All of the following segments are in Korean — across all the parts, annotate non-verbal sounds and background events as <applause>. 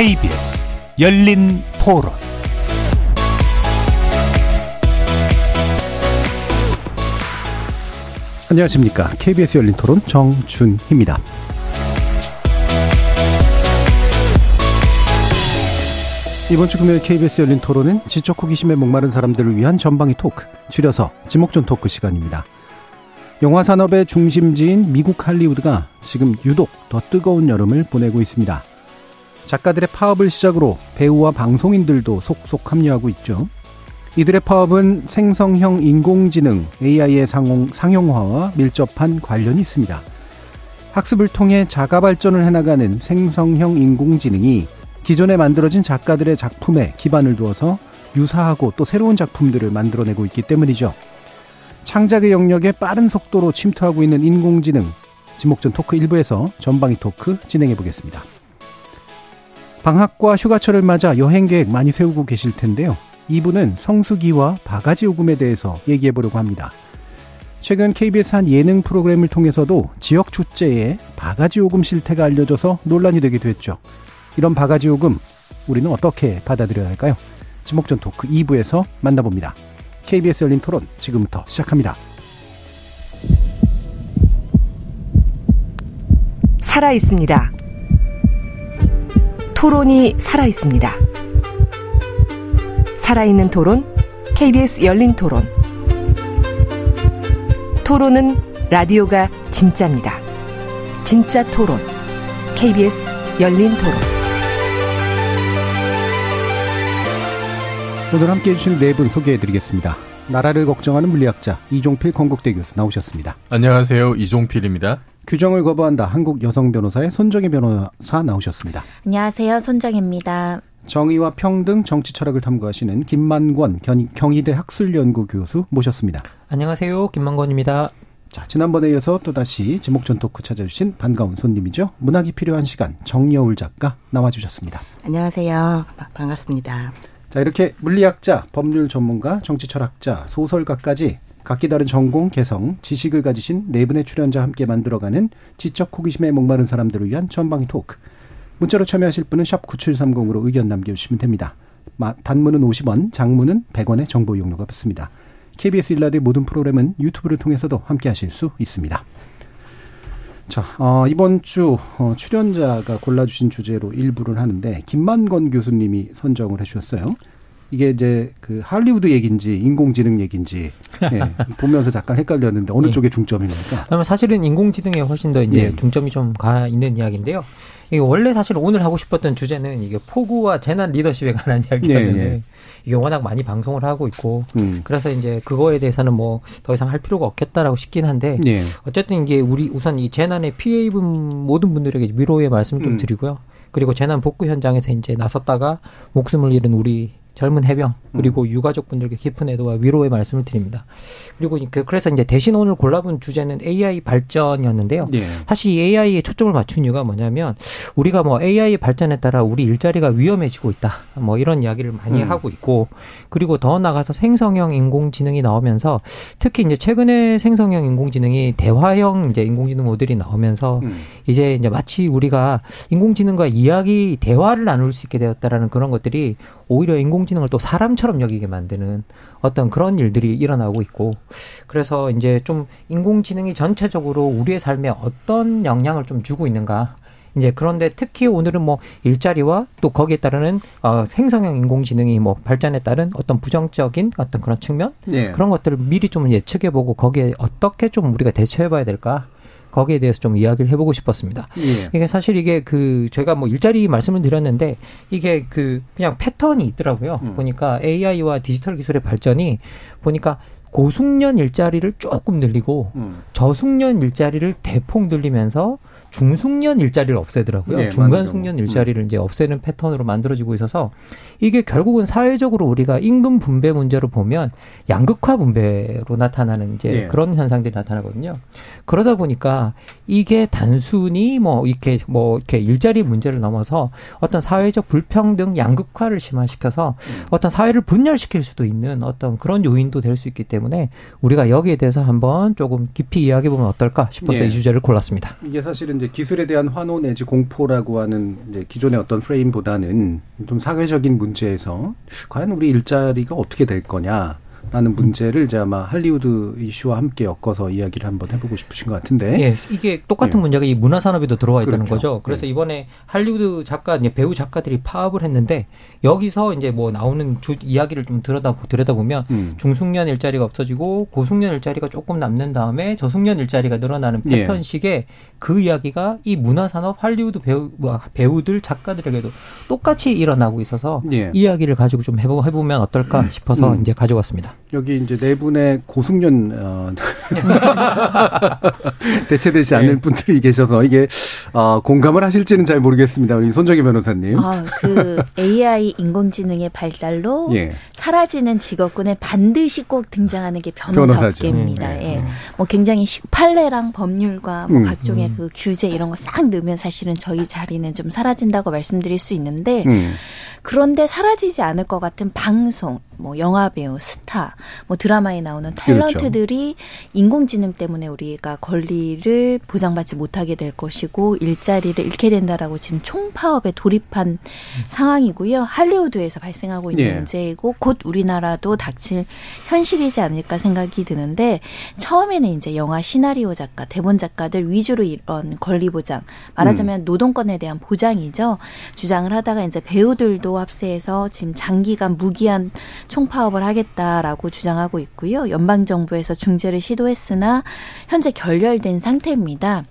KBS 열린 토론 안녕하십니까. KBS 열린 토론 정준희입니다. 이번 주 금요일 KBS 열린 토론은 지적 호기심에 목마른 사람들을 위한 전방위 토크, 줄여서 지목전 토크 시간입니다. 영화 산업의 중심지인 미국 할리우드가 지금 유독 더 뜨거운 여름을 보내고 있습니다. 작가들의 파업을 시작으로 배우와 방송인들도 속속 합류하고 있죠. 이들의 파업은 생성형 인공지능 AI의 상용, 상용 화와 밀접한 관련이 있습니다. 학습을 통해 자가 발전을 해나가는 생성형 인공지능이 기존에 만들어진 작가들의 작품에 기반을 두어서 유사하고 또 새로운 작품들을 만들어내고 있기 때문이죠. 창작의 영역에 빠른 속도로 침투하고 있는 인공지능 지목전 토크 1부에서 전방위 토크 진행해 보겠습니다. 방학과 휴가철을 맞아 여행 계획 많이 세우고 계실 텐데요. 2부는 성수기와 바가지 요금에 대해서 얘기해 보려고 합니다. 최근 KBS 한 예능 프로그램을 통해서도 지역 축제에 바가지 요금 실태가 알려져서 논란이 되기도 했죠. 이런 바가지 요금 우리는 어떻게 받아들여야 할까요? 지목전 토크 2부에서 만나봅니다. KBS 열린 토론 지금부터 시작합니다. 살아 있습니다. 토론이 살아 있습니다. 살아있는 토론, KBS 열린 토론. 토론은 라디오가 진짜입니다. 진짜 토론, KBS 열린 토론. 오늘 함께 해주실 네분 소개해드리겠습니다. 나라를 걱정하는 물리학자 이종필 건국대 교수 나오셨습니다. 안녕하세요. 이종필입니다. 규정을 거부한다 한국 여성 변호사의 손정혜 변호사 나오셨습니다. 안녕하세요. 손정혜입니다. 정의와 평등 정치 철학을 탐구하시는 김만권 경희대 학술연구 교수 모셨습니다. 안녕하세요. 김만권입니다. 자, 지난번에 이어서 또다시 지목전 토크 찾아주신 반가운 손님이죠. 문학이 필요한 시간 정여울 작가 나와주셨습니다. 안녕하세요. 반갑습니다. 자, 이렇게 물리학자, 법률 전문가, 정치 철학자, 소설가까지 각기 다른 전공, 개성, 지식을 가지신 네 분의 출연자와 함께 만들어가는 지적 호기심에 목마른 사람들을 위한 전방위 토크. 문자로 참여하실 분은 샵 9730으로 의견 남겨주시면 됩니다. 단문은 50원, 장문은 100원의 정보 이용료가 붙습니다. KBS 일라드의 모든 프로그램은 유튜브를 통해서도 함께 하실 수 있습니다. 자, 어, 이번 주 어, 출연자가 골라주신 주제로 일부를 하는데 김만건 교수님이 선정을 해주셨어요. 이게 이제 그 할리우드 얘기인지 인공지능 얘기인지 예, <laughs> 보면서 잠깐 헷갈렸는데 어느 네. 쪽에 중점입니까? 그러면 사실은 인공지능에 훨씬 더 이제 네. 중점이 좀 가 있는 이야기인데요. 이게 원래 사실 오늘 하고 싶었던 주제는 이게 폭우와 재난 리더십에 관한 이야기였는데 네, 네. 이게 워낙 많이 방송을 하고 있고 음. 그래서 이제 그거에 대해서는 뭐 더 이상 할 필요가 없겠다라고 싶긴 한데 네. 어쨌든 이게 우리 우선 이 재난에 피해 입은 모든 분들에게 위로의 말씀을 좀 음. 드리고요. 그리고 재난 복구 현장에서 이제 나섰다가 목숨을 잃은 우리 젊은 해병 그리고 음. 유가족분들께 깊은 애도와 위로의 말씀을 드립니다. 그리고 그, 그래서 이제 대신 오늘 골라본 주제는 AI 발전이었는데요. 네. 사실 이 AI에 초점을 맞춘 이유가 뭐냐면 우리가 뭐 AI 발전에 따라 우리 일자리가 위험해지고 있다. 뭐 이런 이야기를 많이 음. 하고 있고 그리고 더 나가서 생성형 인공지능이 나오면서 특히 이제 최근에 생성형 인공지능이 대화형 이제 인공지능 모델이 나오면서 음. 이제 이제 마치 우리가 인공지능과 이야기 대화를 나눌 수 있게 되었다라는 그런 것들이 오히려 인공지능을 또 사람처럼 여기게 만드는 어떤 그런 일들이 일어나고 있고 그래서 이제 좀 인공지능이 전체적으로 우리의 삶에 어떤 영향을 좀 주고 있는가. 이제 그런데 특히 오늘은 뭐 일자리와 또 거기에 따르는 어 생성형 인공지능이 뭐 발전에 따른 어떤 부정적인 어떤 그런 측면? 네. 그런 것들을 미리 좀 예측해 보고 거기에 어떻게 좀 우리가 대처해 봐야 될까 거기에 대해서 좀 이야기를 해보고 싶었습니다. 예. 이게 사실 이게 그 제가 뭐 일자리 말씀을 드렸는데 이게 그 그냥 패턴이 있더라고요. 음. 보니까 AI와 디지털 기술의 발전이 보니까 고숙련 일자리를 조금 늘리고 음. 저숙련 일자리를 대폭 늘리면서 중숙련 일자리를 없애더라고요. 네, 중간 숙련 일자리를 음. 이제 없애는 패턴으로 만들어지고 있어서 이게 결국은 사회적으로 우리가 임금 분배 문제로 보면 양극화 분배로 나타나는 이제 네. 그런 현상들이 나타나거든요. 그러다 보니까 이게 단순히 뭐 이렇게 뭐 이렇게 일자리 문제를 넘어서 어떤 사회적 불평등 양극화를 심화시켜서 음. 어떤 사회를 분열시킬 수도 있는 어떤 그런 요인도 될 수 있기 때문에 우리가 여기에 대해서 한번 조금 깊이 이야기해 보면 어떨까 싶어서 네. 이 주제를 골랐습니다. 이게 사실은 이제 기술에 대한 환호 내지 공포라고 하는 이제 기존의 어떤 프레임보다는 좀 사회적인 문제에서 과연 우리 일자리가 어떻게 될 거냐. 라는 문제를 이제 아마 할리우드 이슈와 함께 엮어서 이야기를 한번 해보고 싶으신 것 같은데. 예, 이게 똑같은 예. 문제가 이 문화 산업에도 들어와 있다는 그렇죠. 거죠. 그래서 예. 이번에 할리우드 작가, 배우 작가들이 파업을 했는데 여기서 이제 뭐 나오는 주 이야기를 좀 들여다 들여다 보면 음. 중숙련 일자리가 없어지고 고숙련 일자리가 조금 남는 다음에 저숙련 일자리가 늘어나는 예. 패턴식의 예. 그 이야기가 이 문화 산업 할리우드 배우 뭐 배우들 작가들에게도 똑같이 일어나고 있어서 예. 이야기를 가지고 좀 해보, 해보면 어떨까 싶어서 음. 이제 가져왔습니다. 여기 이제 네 분의 고숙련 어, <laughs> 대체되지 않는 네. 분들이 계셔서 이게 어, 공감을 하실지는 잘 모르겠습니다. 우리 손정희 변호사님. 아, 그 AI 인공지능의 발달로 예. 사라지는 직업군에 반드시 꼭 등장하는 게 변호사 업계입니다. 음, 네. 예. 뭐 굉장히 판례랑 법률과 뭐 음, 각종의 음. 그 규제 이런 거 싹 넣으면 사실은 저희 자리는 좀 사라진다고 말씀드릴 수 있는데 음. 그런데 사라지지 않을 것 같은 방송, 뭐 영화 배우, 스타, 뭐 드라마에 나오는 그렇죠. 탤런트들이 그렇죠. 인공지능 때문에 우리가 권리를 보장받지 못하게 될 것이고 일자리를 잃게 된다라고 지금 총파업에 돌입한 음. 상황이고요. 할리우드에서 발생하고 있는 예. 문제이고 곧 우리나라도 닥칠 현실이지 않을까 생각이 드는데 처음에는 이제 영화 시나리오 작가, 대본 작가들 위주로 이런 권리 보장, 말하자면 음. 노동권에 대한 보장이죠. 주장을 하다가 이제 배우들도 합세해서 지금 장기간 무기한 총파업을 하겠다라고 주장하고 있고요. 연방 정부에서 중재를 시도했으나 현재 결렬된 상태입니다.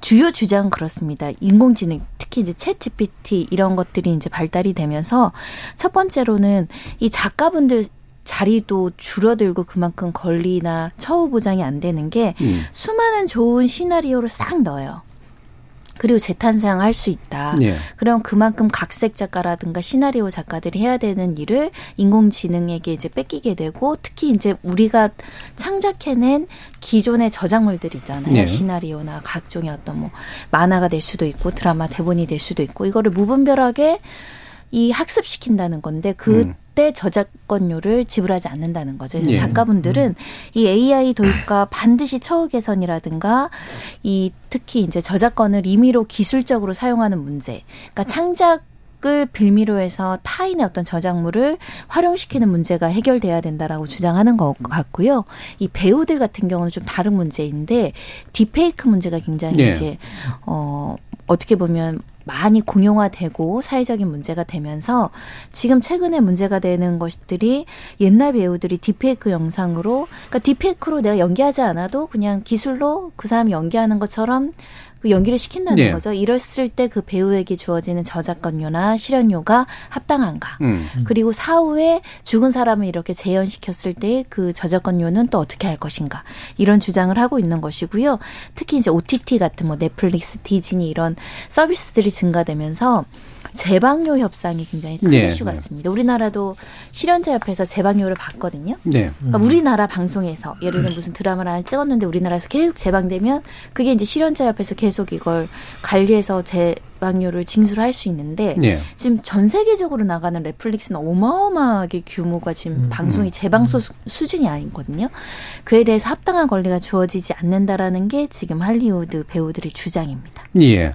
주요 주장은 그렇습니다. 인공지능, 특히 이제 챗 GPT 이런 것들이 이제 발달이 되면서 첫 번째로는 이 작가분들 자리도 줄어들고 그만큼 권리나 처우 보장이 안 되는 게 음. 수많은 좋은 시나리오를 싹 넣어요. 그리고 재탄생할 수 있다. 예. 그럼 그만큼 각색 작가라든가 시나리오 작가들이 해야 되는 일을 인공지능에게 이제 뺏기게 되고 특히 이제 우리가 창작해낸 기존의 저작물들 있잖아요. 예. 시나리오나 각종의 어떤 뭐 만화가 될 수도 있고 드라마 대본이 될 수도 있고 이거를 무분별하게 이 학습시킨다는 건데 그 음. 절대 저작권료를 지불하지 않는다는 거죠. 그래서 예. 작가분들은 음. 이 AI 도입과 <clears throat> 반드시 처우 개선이라든가 이 특히 이제 저작권을 임의로 기술적으로 사용하는 문제, 그러니까 창작 을 빌미로 해서 타인의 어떤 저작물을 활용시키는 문제가 해결돼야 된다라고 주장하는 것 같고요. 이 배우들 같은 경우는 좀 다른 문제인데 디페이크 문제가 굉장히 네. 이제 어 어떻게 보면 많이 공용화되고 사회적인 문제가 되면서 지금 최근에 문제가 되는 것들이 옛날 배우들이 디페이크 영상으로 그러니까 디페이크로 내가 연기하지 않아도 그냥 기술로 그 사람이 연기하는 것처럼 그 연기를 시킨다는 네. 거죠. 이랬을 때 그 배우에게 주어지는 저작권료나 실현료가 합당한가. 음. 그리고 사후에 죽은 사람을 이렇게 재현시켰을 때 그 저작권료는 또 어떻게 할 것인가. 이런 주장을 하고 있는 것이고요. 특히 이제 OTT 같은 뭐 넷플릭스, 디즈니 이런 서비스들이 증가되면서 재방료 협상이 굉장히 큰 네, 이슈 네. 같습니다. 네. 우리나라도 실현자 협회에서 재방료를 받거든요. 네. 그러니까 우리나라 방송에서 예를 들면 무슨 드라마를 하나 찍었는데 우리나라에서 계속 재방되면 그게 이제 실현자 협회에서 계속 이걸 관리해서 재방료를 징수를 할 수 있는데 네. 지금 전 세계적으로 나가는 넷플릭스는 어마어마하게 규모가 지금 음, 방송이 음. 재방소 수, 수준이 아니거든요. 그에 대해서 합당한 권리가 주어지지 않는다라는 게 지금 할리우드 배우들의 주장입니다. 예.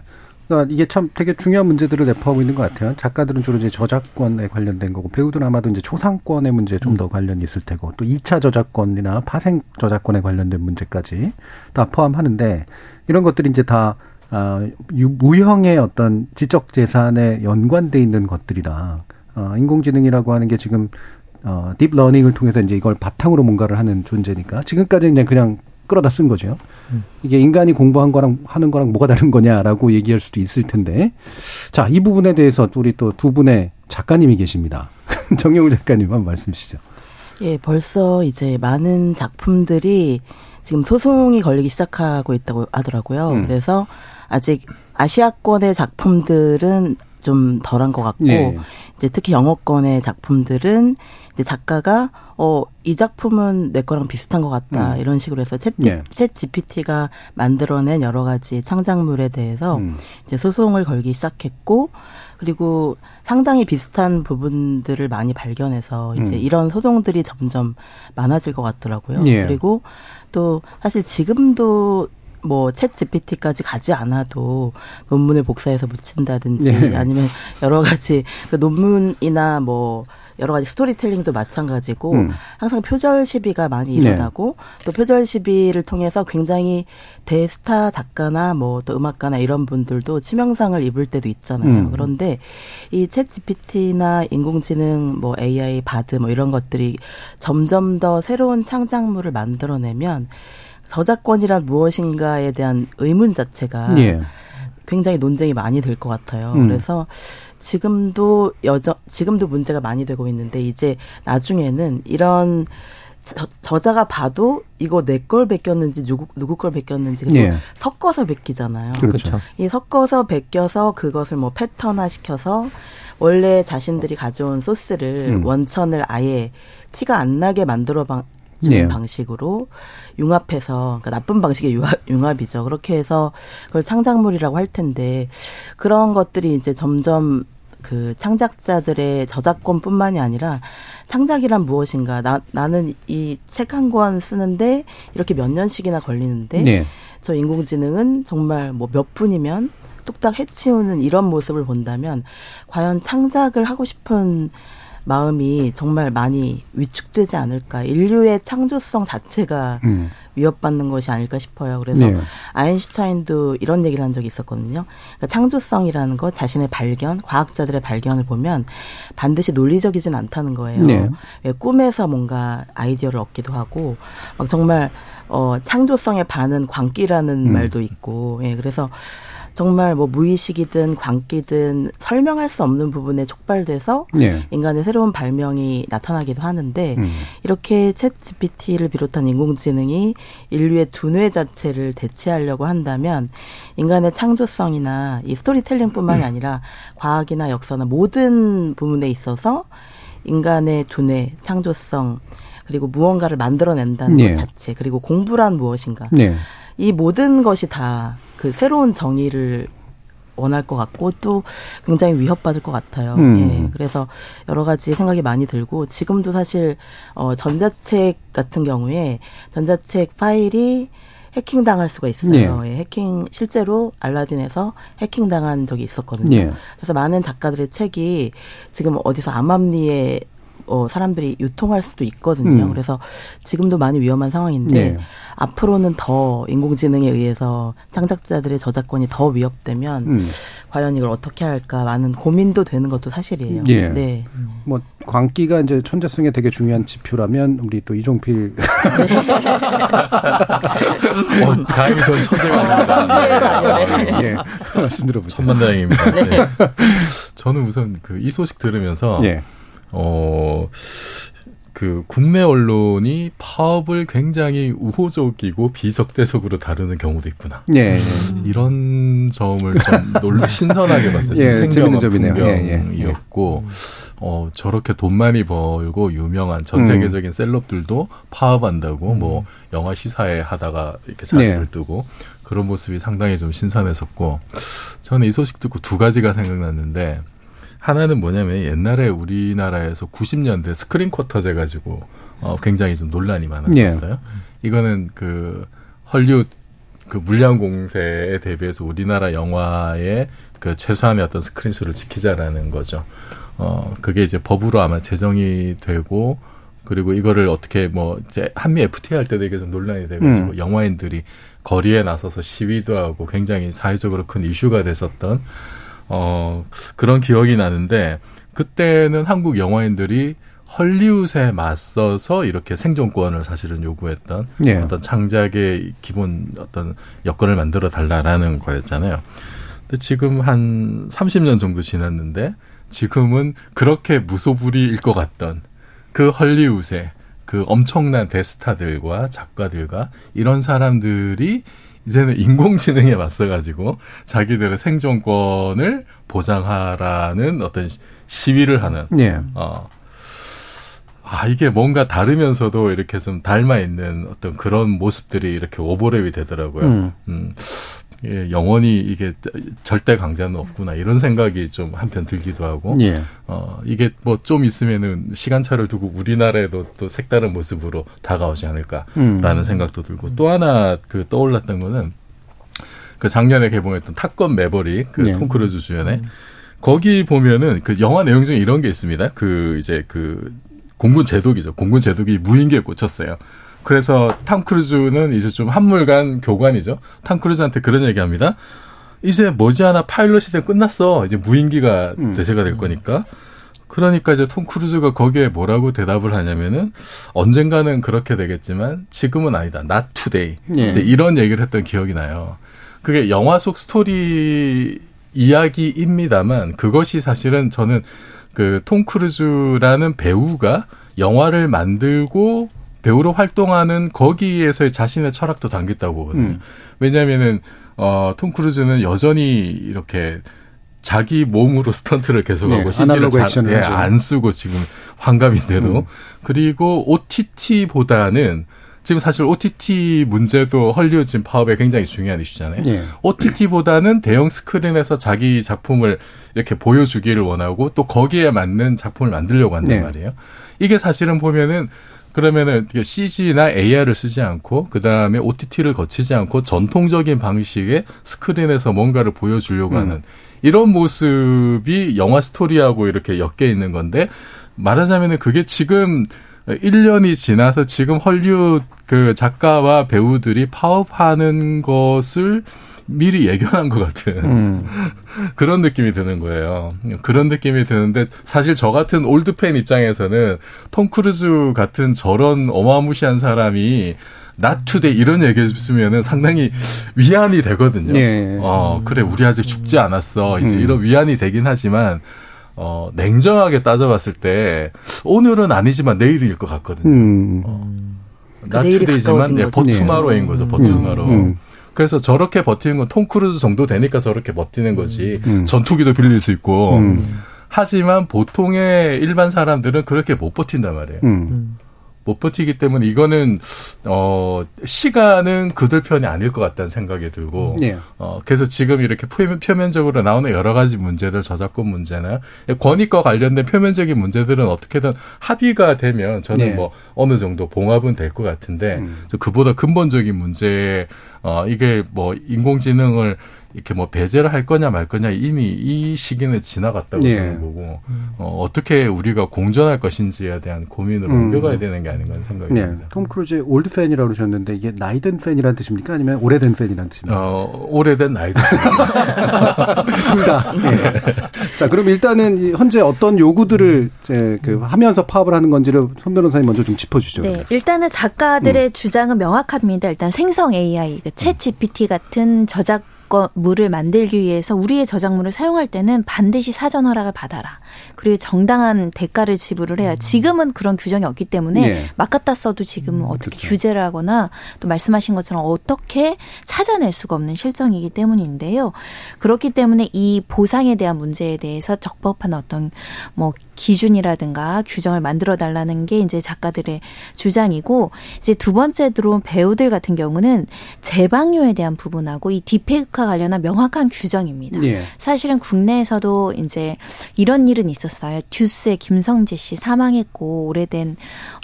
그러니까 이게 참 되게 중요한 문제들을 내포하고 있는 것 같아요. 작가들은 주로 이제 저작권에 관련된 거고 배우들은 아마도 이제 초상권의 문제에 좀 더 관련이 있을 테고 또 2차 저작권이나 파생 저작권에 관련된 문제까지 다 포함하는데 이런 것들이 이제 다 아, 무형의 어떤 지적 재산에 연관돼 있는 것들이라 어, 인공지능이라고 하는 게 지금 어, 딥러닝을 통해서 이제 이걸 바탕으로 뭔가를 하는 존재니까 지금까지 이제 그냥 끌어다 쓴 거죠. 이게 인간이 공부한 거랑 하는 거랑 뭐가 다른 거냐라고 얘기할 수도 있을 텐데. 자, 이 부분에 대해서 우리 또 두 분의 작가님이 계십니다. <laughs> 정영우 작가님 한번 말씀 주시죠. 예, 벌써 이제 많은 작품들이 지금 소송이 걸리기 시작하고 있다고 하더라고요. 음. 그래서 아직 아시아권의 작품들은 좀 덜한 것 같고 네. 이제 특히 영어권의 작품들은 이제 작가가 어, 이 작품은 내 거랑 비슷한 것 같다. 음. 이런 식으로 해서 챗, 네. 챗 GPT가 만들어낸 여러 가지 창작물에 대해서 음. 이제 소송을 걸기 시작했고, 그리고 상당히 비슷한 부분들을 많이 발견해서 이제 음. 이런 소송들이 점점 많아질 것 같더라고요. 예. 그리고 또 사실 지금도 뭐챗 GPT까지 가지 않아도 논문을 복사해서 붙인다든지 네. 아니면 여러 가지 그 논문이나 뭐 여러 가지 스토리텔링도 마찬가지고 음. 항상 표절 시비가 많이 네. 일어나고 네. 또 표절 시비를 통해서 굉장히 대스타 작가나 뭐 또 음악가나 이런 분들도 치명상을 입을 때도 있잖아요. 음. 그런데 이 챗 GPT나 인공지능 뭐 AI 바드 뭐 이런 것들이 점점 더 새로운 창작물을 만들어내면 저작권이란 무엇인가에 대한 의문 자체가 예. 굉장히 논쟁이 많이 될 것 같아요. 음. 그래서 지금도 여전 지금도 문제가 많이 되고 있는데 이제 나중에는 이런 저, 자가 봐도 이거 내 걸 베꼈는지 누구 누구 걸 베꼈는지 예. 섞어서 베끼잖아요. 그렇죠. 이 섞어서 베껴서 그것을 뭐 패턴화 시켜서 원래 자신들이 가져온 소스를 음. 원천을 아예 티가 안 나게 만들어 주는 예. 방식으로 융합해서 그러니까 나쁜 방식의 융합, 융합 이죠. 그렇게 해서 그걸 창작물이라고 할 텐데 그런 것들이 이제 점점 그 창작자들의 저작권뿐만이 아니라 창작이란 무엇인가 나 나는 이 책 한 권 쓰는데 이렇게 몇 년씩이나 걸리는데 네. 저 인공지능은 정말 뭐 몇 분이면 뚝딱 해치우는 이런 모습을 본다면 과연 창작을 하고 싶은 마음이 정말 많이 위축되지 않을까. 인류의 창조성 자체가 음. 위협받는 것이 아닐까 싶어요. 그래서 네. 아인슈타인도 이런 얘기를 한 적이 있었거든요. 그러니까 창조성이라는 것, 자신의 발견, 과학자들의 발견을 보면 반드시 논리적이진 않다는 거예요. 네. 예, 꿈에서 뭔가 아이디어를 얻기도 하고, 막 정말 어, 창조성에 반은 광기라는 음. 말도 있고, 예, 그래서 정말 뭐 무의식이든 광기든 설명할 수 없는 부분에 촉발돼서 네. 인간의 새로운 발명이 나타나기도 하는데 음. 이렇게 챗 GPT를 비롯한 인공지능이 인류의 두뇌 자체를 대체하려고 한다면 인간의 창조성이나 이 스토리텔링뿐만이 음. 아니라 과학이나 역사나 모든 부분에 있어서 인간의 두뇌, 창조성 그리고 무언가를 만들어낸다는 네. 것 자체 그리고 공부란 무엇인가 네. 이 모든 것이 다 그 새로운 정의를 원할 것 같고 또 굉장히 위협받을 것 같아요. 음. 예. 그래서 여러 가지 생각이 많이 들고 지금도 사실 어 전자책 같은 경우에 전자책 파일이 해킹 당할 수가 있어요. 네. 예, 해킹 실제로 알라딘에서 해킹 당한 적이 있었거든요. 네. 그래서 많은 작가들의 책이 지금 어디서 암암리에 어, 사람들이 유통할 수도 있거든요. 음. 그래서 지금도 많이 위험한 상황인데 네. 앞으로는 더 인공지능에 의해서 창작자들의 저작권이 더 위협되면 음. 과연 이걸 어떻게 할까 많은 고민도 되는 것도 사실이에요. 예. 네. 뭐 광기가 이제 천재성에 되게 중요한 지표라면 우리 또 이종필 네. <laughs> 어, 다행히 전 천재가 아닙니다. 예. <laughs> 말씀 들어보죠. 천만다행입니다. 네. 저는 우선 그 이 소식 들으면서 예. 어, 그 국내 언론이 파업을 굉장히 우호적이고 비석대석으로 다루는 경우도 있구나. 예, 예. 이런 점을 좀 놀라 <laughs> 신선하게 봤어요. 예, 생경한 풍경이었고, 예, 예. 어 저렇게 돈 많이 벌고 유명한 전 세계적인 음. 셀럽들도 파업한다고 음. 뭐 영화 시사회 하다가 이렇게 자리를 네. 뜨고 그런 모습이 상당히 좀 신선했었고, 저는 이 소식 듣고 두 가지가 생각났는데. 하나는 뭐냐면 옛날에 우리나라에서 90년대 스크린 쿼터제 가지고 어 굉장히 좀 논란이 많았었어요. 네. 이거는 그 헐리우드 그 물량 공세에 대비해서 우리나라 영화의 그 최소한의 어떤 스크린 수를 지키자라는 거죠. 어 그게 이제 법으로 아마 제정이 되고 그리고 이거를 어떻게 뭐 이제 한미 FTA 할 때도 이게 좀 논란이 돼가지고 음. 영화인들이 거리에 나서서 시위도 하고 굉장히 사회적으로 큰 이슈가 됐었던 어, 그런 기억이 나는데 그때는 한국 영화인들이 헐리우드에 맞서서 이렇게 생존권을 사실은 요구했던 예. 어떤 창작의 기본 어떤 여건을 만들어 달라라는 거였잖아요. 근데 지금 한 30년 정도 지났는데 지금은 그렇게 무소불위일 것 같던 그 헐리우드의 그 엄청난 대스타들과 작가들과 이런 사람들이 이제는 인공지능에 맞서가지고 자기들의 생존권을 보장하라는 어떤 시위를 하는 예. 어. 아 이게 뭔가 다르면서도 이렇게 좀 닮아 있는 어떤 그런 모습들이 이렇게 오버랩이 되더라고요. 음. 음. 예, 영원히 이게 절대 강자는 없구나 이런 생각이 좀 한편 들기도 하고 예. 어 이게 뭐 좀 있으면은 시간차를 두고 우리나라에도 또 색다른 모습으로 다가오지 않을까라는 음. 생각도 들고 또 하나 그 떠올랐던 거는 그 작년에 개봉했던 탑건 매버릭 그톰 네. 크루즈 주연의 음. 거기 보면은 그 영화 내용 중에 이런 게 있습니다. 그 이제 그 공군 제독이죠. 공군 제독이 무인기에 꽂혔어요. 그래서 탐 크루즈는 이제 좀 한물간 교관이죠. 탐 크루즈한테 그런 얘기합니다. 이제 머지않아 파일럿 시대 끝났어. 이제 무인기가 음. 대세가 될 거니까. 그러니까 이제 톰 크루즈가 거기에 뭐라고 대답을 하냐면은 언젠가는 그렇게 되겠지만 지금은 아니다. Not today. 예. 이제 이런 얘기를 했던 기억이 나요. 그게 영화 속 스토리 이야기입니다만 그것이 사실은 저는 그 톰 크루즈라는 배우가 영화를 만들고 배우로 활동하는 거기에서의 자신의 철학도 담겼다고 보거든요. 음. 왜냐하면은 어, 톰 크루즈는 여전히 이렇게 자기 몸으로 스턴트를 계속하고 네, CG를 잘, 예, 안 쓰고 지금 환갑인데도 음. 그리고 OTT보다는 지금 사실 OTT 문제도 헐리우드 지금 파업에 굉장히 중요한 이슈잖아요. 네. OTT보다는 대형 스크린에서 자기 작품을 이렇게 보여주기를 원하고 또 거기에 맞는 작품을 만들려고 한단 네. 말이에요. 이게 사실은 보면은 그러면은 CG나 AR을 쓰지 않고 그 다음에 OTT를 거치지 않고 전통적인 방식의 스크린에서 뭔가를 보여주려고 음. 하는 이런 모습이 영화 스토리하고 이렇게 엮여 있는 건데 말하자면은 그게 지금 1년이 지나서 지금 헐리우드 그 작가와 배우들이 파업하는 것을 미리 예견한 것 같은 음. <laughs> 그런 느낌이 드는 거예요. 그런 느낌이 드는데 사실 저 같은 올드 팬 입장에서는 톰 크루즈 같은 저런 어마무시한 사람이 not today 이런 얘기 해주면은 상당히 위안이 되거든요. 예. 어 그래 우리 아직 죽지 않았어 이제 음. 이런 위안이 되긴 하지만 어 냉정하게 따져봤을 때 오늘은 아니지만 내일일 것 같거든요. 음. 어, not today지만 예, but tomorrow인 거죠. But tomorrow. 음. 음. 그래서 저렇게 버티는 건 톰 크루즈 정도 되니까 저렇게 버티는 거지. 음. 전투기도 빌릴 수 있고. 음. 하지만 보통의 일반 사람들은 그렇게 못 버틴단 말이에요. 음. 못 버티기 때문에 이거는 어 시간은 그들 편이 아닐 것 같다는 생각이 들고 네. 어 그래서 지금 이렇게 표면적으로 나오는 여러 가지 문제들 저작권 문제나 권익과 관련된 표면적인 문제들은 어떻게든 합의가 되면 저는 네. 뭐 어느 정도 봉합은 될 것 같은데 음. 그보다 근본적인 문제 어 이게 뭐 인공지능을 이렇게 뭐 배제를 할 거냐 말 거냐 이미 이 시기는 지나갔다고 예. 생각해 보고 어, 어떻게 우리가 공존할 것인지에 대한 고민을 음. 옮겨가야 되는 게 아닌가 하는 생각이 네. 듭니다. 톰 크루즈의 올드 팬이라고 그러셨는데 이게 나이든 팬이라는 뜻입니까? 아니면 오래된 팬이라는 뜻입니까? 어, 오래된 나이든 <laughs> 둘 다. 네. 자, 그럼 일단은 현재 어떤 요구들을 이제 그 하면서 파업을 하는 건지를 손 변호사님 먼저 좀 짚어주죠. 네, 일단은 작가들의 음. 주장은 명확합니다. 일단 생성 AI, 그 챗 GPT 같은 저작 물을 만들기 위해서 우리의 저작물을 사용할 때는 반드시 사전 허락을 받아라. 그리고 정당한 대가를 지불을 해야. 지금은 그런 규정이 없기 때문에 네. 막 갖다 써도 지금은 음, 어떻게 그렇죠. 규제를 하거나 또 말씀하신 것처럼 어떻게 찾아낼 수가 없는 실정이기 때문인데요. 그렇기 때문에 이 보상에 대한 문제에 대해서 적법한 어떤 뭐 기준이라든가 규정을 만들어 달라는 게 이제 작가들의 주장이고 이제 두 번째 들어온 배우들 같은 경우는 재방료에 대한 부분하고 이 디페이크와 관련한 명확한 규정입니다. 예. 사실은 국내에서도 이제 이런 일은 있었어요. 듀스의 김성재 씨 사망했고 오래된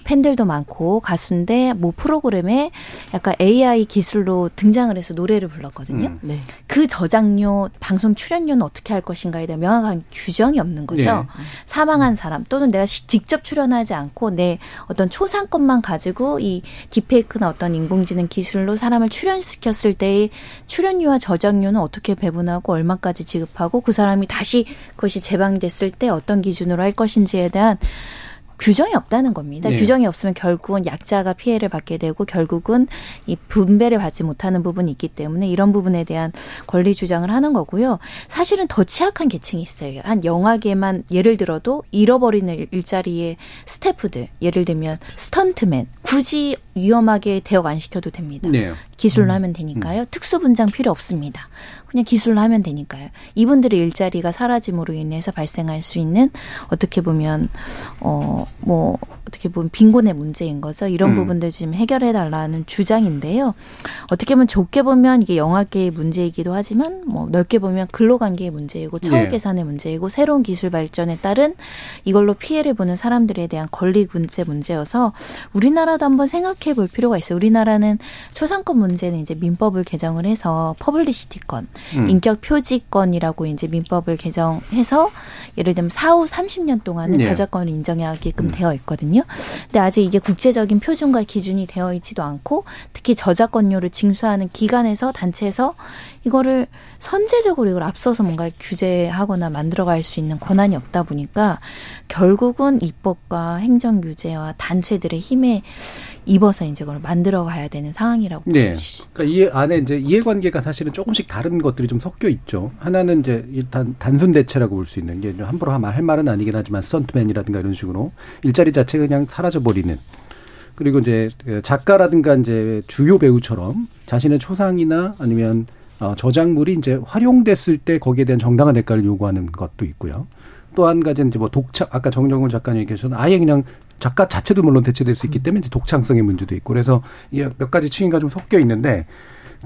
팬들도 많고 가수인데 뭐 프로그램에 약간 AI 기술로 등장을 해서 노래를 불렀거든요. 음. 네. 그 저작료, 방송 출연료는 어떻게 할 것인가에 대한 명확한 규정이 없는 거죠. 네. 사망한 사람 또는 내가 직접 출연하지 않고 내 어떤 초상권만 가지고 이 딥페이크나 어떤 인공지능 기술로 사람을 출연시켰을 때의 출연료와 저작료는 어떻게 배분하고 얼마까지 지급하고 그 사람이 다시 그것이 재방됐을 때 어떤 기준으로 할 것인지에 대한 규정이 없다는 겁니다. 네. 규정이 없으면 결국은 약자가 피해를 받게 되고 결국은 이 분배를 받지 못하는 부분이 있기 때문에 이런 부분에 대한 권리 주장을 하는 거고요. 사실은 더 취약한 계층이 있어요. 한 영화계만 예를 들어도 잃어버리는 일자리의 스태프들, 예를 들면 스턴트맨, 굳이 위험하게 대역 안 시켜도 됩니다. 네. 기술로 음. 하면 되니까요. 음. 특수 분장 필요 없습니다. 그냥 기술로 하면 되니까요. 이분들의 일자리가 사라짐으로 인해서 발생할 수 있는 어떻게 보면 어 뭐 어떻게 보면 빈곤의 문제인 거죠. 이런 음. 부분들 좀 해결해 달라는 주장인데요. 어떻게 보면 좋게 보면 이게 영화계의 문제이기도 하지만 뭐 넓게 보면 근로관계의 문제이고 처우 예. 계산의 문제이고 새로운 기술 발전에 따른 이걸로 피해를 보는 사람들에 대한 권리 문제 문제여서 우리나라도 한번 생각해 볼 필요가 있어요. 우리나라는 초상권 문제는 이제 민법을 개정을 해서 publicity권, 음. 인격 표지권이라고 이제 민법을 개정해서 예를 들면 사후 30년 동안은 네. 저작권을 인정하게끔 음. 되어 있거든요. 근데 아직 이게 국제적인 표준과 기준이 되어 있지도 않고 특히 저작권료를 징수하는 기관에서 단체에서 이거를 선제적으로 이걸 앞서서 뭔가 규제하거나 만들어갈 수 있는 권한이 없다 보니까 결국은 입법과 행정 규제와 단체들의 힘에 입어서 이제 그걸 만들어 가야 되는 상황이라고 네. 그러니까 이 안에 이제 이해관계가 사실은 조금씩 다른 것들이 좀 섞여 있죠. 하나는 이제 일단 단순 대체라고 볼 수 있는 게 함부로 할 말은 아니긴 하지만 스턴트맨이라든가 이런 식으로 일자리 자체가 그냥 사라져 버리는 그리고 이제 작가라든가 이제 주요 배우처럼 자신의 초상이나 아니면 어, 저작물이 이제 활용됐을 때 거기에 대한 정당한 대가를 요구하는 것도 있고요. 또 한 가지는 이제 뭐 독창, 아까 정정훈 작가님 얘기하셨던 아예 그냥 작가 자체도 물론 대체될 수 있기 때문에 이제 독창성의 문제도 있고 그래서 몇 가지 층위가 좀 섞여 있는데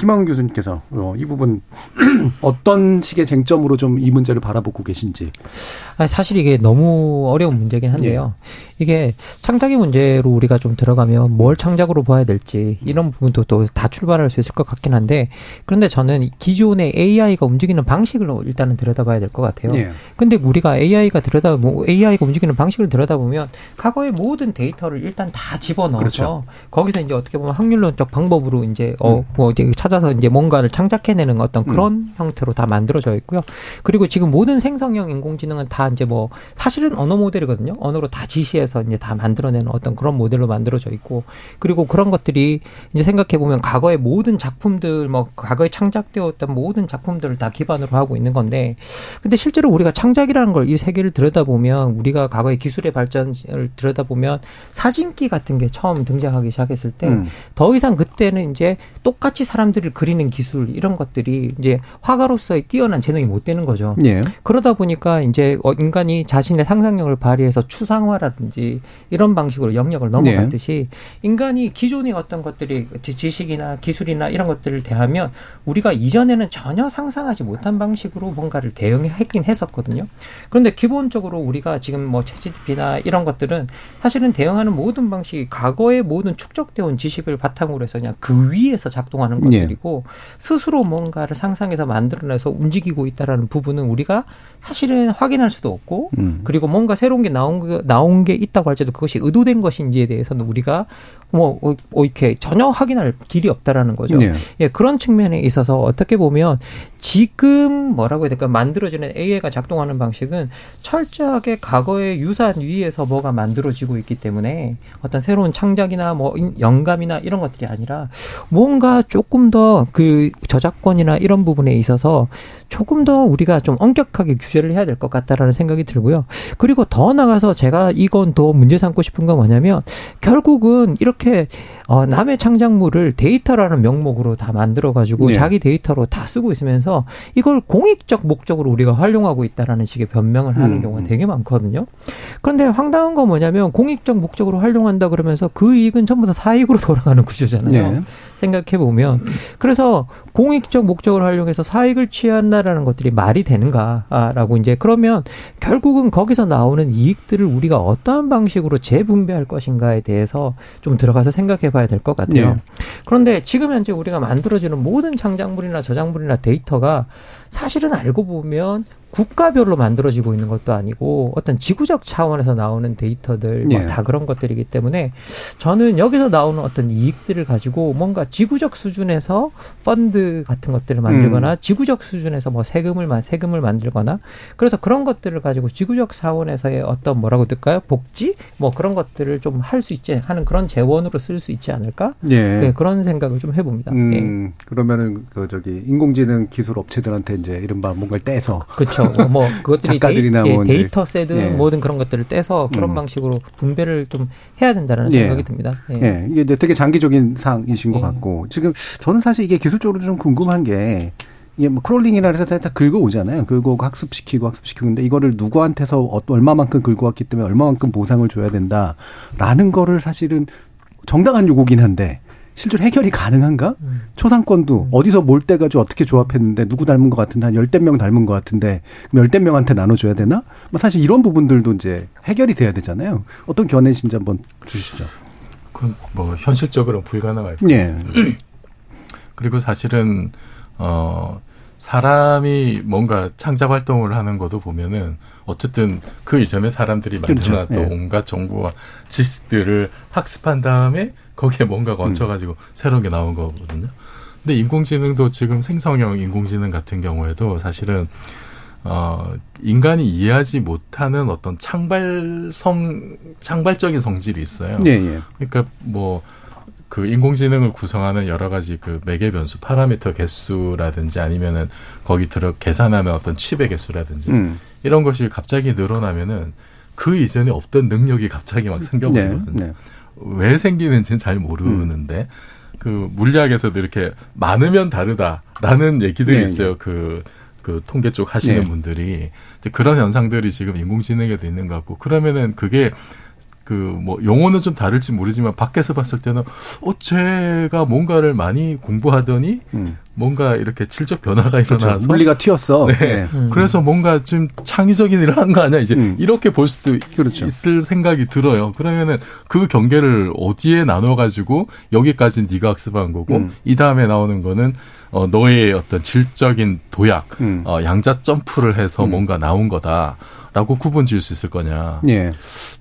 김학훈 교수님께서 어, 이 부분 <clears throat> 어떤 식의 쟁점으로 좀 이 문제를 바라보고 계신지. 사실 이게 너무 어려운 문제긴 한데요. 예. 이게 창작의 문제로 우리가 좀 들어가면 뭘 창작으로 봐야 될지 이런 부분도 또 다 출발할 수 있을 것 같긴 한데 그런데 저는 기존의 AI가 움직이는 방식을 일단은 들여다봐야 될 것 같아요. 예. 근데 우리가 AI가 들여다 뭐 AI가 움직이는 방식을 들여다보면 과거의 모든 데이터를 일단 다 집어넣어서 그렇죠. 거기서 이제 어떻게 보면 확률론적 방법으로 이제 어뭐 음. 이제 찾 아서 이제 뭔가를 창작해내는 어떤 그런 음. 형태로 다 만들어져 있고요. 그리고 지금 모든 생성형 인공지능은 다 이제 뭐 사실은 언어 모델이거든요. 언어로 다 지시해서 이제 다 만들어내는 어떤 그런 모델로 만들어져 있고 그리고 그런 것들이 이제 생각해 보면 과거의 모든 작품들 뭐 과거에 창작되었던 모든 작품들을 다 기반으로 하고 있는 건데 근데 실제로 우리가 창작이라는 걸 이 세계를 들여다보면 우리가 과거의 기술의 발전을 들여다보면 사진기 같은 게 처음 등장하기 시작했을 때더 음. 이상 그때는 이제 똑같이 사람 사람들을 그리는 기술 이런 것들이 이제 화가로서의 뛰어난 재능이 못 되는 거죠. 예. 그러다 보니까 이제 어, 인간이 자신의 상상력을 발휘해서 추상화라든지 이런 방식으로 영역을 넘어갔듯이 예. 인간이 기존의 어떤 것들이 지식이나 기술이나 이런 것들을 대하면 우리가 이전에는 전혀 상상하지 못한 방식으로 뭔가를 대응했긴 했었거든요. 그런데 기본적으로 우리가 지금 뭐 채찌피나 이런 것들은 사실은 대응하는 모든 방식이 과거의 모든 축적되어 온 지식을 바탕으로 해서 그냥 그 위에서 작동하는 것 것들이고 예. 스스로 뭔가를 상상해서 만들어내서 움직이고 있다라는 부분은 우리가 사실은 확인할 수도 없고 음. 그리고 뭔가 새로운 게 나온 게 나온 게 있다고 할지도 그것이 의도된 것인지에 대해서는 우리가 뭐, 어, 어, 이렇게 전혀 확인할 길이 없다라는 거죠. 네. 예, 그런 측면에 있어서 어떻게 보면 지금 뭐라고 해야 될까 만들어지는 AI가 작동하는 방식은 철저하게 과거의 유산 위에서 뭐가 만들어지고 있기 때문에 어떤 새로운 창작이나 뭐 영감이나 이런 것들이 아니라 뭔가 조금 더 그 저작권이나 이런 부분에 있어서 조금 더 우리가 좀 엄격하게 규 제를 해야 될 것 같다라는 생각이 들고요. 그리고 더 나가서 제가 이건 더 문제 삼고 싶은 건 뭐냐면 결국은 이렇게 어, 남의 창작물을 데이터라는 명목으로 다 만들어 가지고 네. 자기 데이터로 다 쓰고 있으면서 이걸 공익적 목적으로 우리가 활용하고 있다라는 식의 변명을 하는 음. 경우가 되게 많거든요. 그런데 황당한 건 뭐냐면 공익적 목적으로 활용한다 그러면서 그 이익은 전부 다 사익으로 돌아가는 구조잖아요. 네. 생각해 보면 그래서 공익적 목적을 활용해서 사익을 취한다라는 것들이 말이 되는가라고 이제 그러면 결국은 거기서 나오는 이익들을 우리가 어떠한 방식으로 재분배할 것인가에 대해서 좀 들어가서 생각해 봐야 될 것 같아요. 네. 그런데 지금 현재 우리가 만들어지는 모든 창작물이나 저작물이나 데이터가 사실은 알고 보면 국가별로 만들어지고 있는 것도 아니고 어떤 지구적 차원에서 나오는 데이터들 뭐 예. 다 그런 것들이기 때문에 저는 여기서 나오는 어떤 이익들을 가지고 뭔가 지구적 수준에서 펀드 같은 것들을 만들거나 음. 지구적 수준에서 뭐 세금을 세금을 만들거나 그래서 그런 것들을 가지고 지구적 차원에서의 어떤 뭐라고 될까요 복지 뭐 그런 것들을 좀 할 수 있지 하는 그런 재원으로 쓸 수 있지 않을까 예. 네, 그런 생각을 좀 해봅니다. 음, 예. 그러면은 그 저기 인공지능 기술 업체들한테 이제 이른바 뭔가를 떼서 그렇죠. 그렇죠. 뭐 <laughs> 그것들이 작가들이나 데이, 뭐 예, 데이터 세트 예. 모든 그런 것들을 떼서 그런 음. 방식으로 분배를 좀 해야 된다는 예. 생각이 듭니다. 예. 예. 이게 이제 되게 장기적인 사항이신 것 예. 같고 지금 저는 사실 이게 기술적으로 좀 궁금한 게 이게 뭐 crawling이나 해서 다, 다 긁어오잖아요. 긁어오고 학습시키고 학습시키고 근데 이거를 누구한테서 어, 얼마만큼 긁어왔기 때문에 얼마만큼 보상을 줘야 된다라는 거를 사실은 정당한 요구긴 한데 실제로 해결이 가능한가? 음. 초상권도 음. 어디서 뭘 떼가지고 어떻게 조합했는데 누구 닮은 것 같은데 한 열댓 명 닮은 것 같은데 그럼 열댓 명한테 나눠줘야 되나? 뭐 사실 이런 부분들도 이제 해결이 돼야 되잖아요. 어떤 견해신지 한번 주시죠. 그건 뭐 현실적으로 불가능할 거예요. 예. <clears throat> 그리고 사실은 어 사람이 뭔가 창작 활동을 하는 것도 보면은 어쨌든 그 이전에 사람들이 만들어놨던 그렇죠. 예. 온갖 정보와 지식들을 학습한 다음에 거기에 뭔가가 음. 얹혀가지고 음. 새로운 게 나온 거거든요. 근데 인공지능도 지금 생성형 인공지능 같은 경우에도 사실은 어, 인간이 이해하지 못하는 어떤 창발성, 창발적인 성질이 있어요. 예, 예. 그러니까 뭐, 그 인공지능을 구성하는 여러 가지 그 매개 변수, 파라미터 개수라든지 아니면은 거기 들어 계산하는 어떤 칩의 개수라든지 음. 이런 것이 갑자기 늘어나면은 그 이전에 없던 능력이 갑자기 막 생겨버리거든요. 네, 네. 왜 생기는지는 잘 모르는데 음. 그 물리학에서도 이렇게 많으면 다르다라는 얘기들이 네, 있어요. 그그 통계 쪽 하시는 네. 분들이 이제 그런 현상들이 지금 인공지능에도 있는 것 같고 그러면은 그게 그 뭐 용어는 좀 다를지 모르지만 밖에서 봤을 때는 어 쟤가 뭔가를 많이 공부하더니 음. 뭔가 이렇게 질적 변화가. 일어나서 그렇죠. 물리가 튀었어. 네. 네. 음. 그래서 뭔가 좀 창의적인 일을 한 거 아니야 이제 음. 이렇게 볼 수도 그렇죠. 있을 생각이 들어요. 그러면은 그 경계를 어디에 나눠 가지고 여기까지 네가 학습한 거고 음. 이 다음에 나오는 거는 어 너의 어떤 질적인 도약, 음. 어 양자 점프를 해서 음. 뭔가 나온 거다. 라고 구분 지을 수 있을 거냐. 예.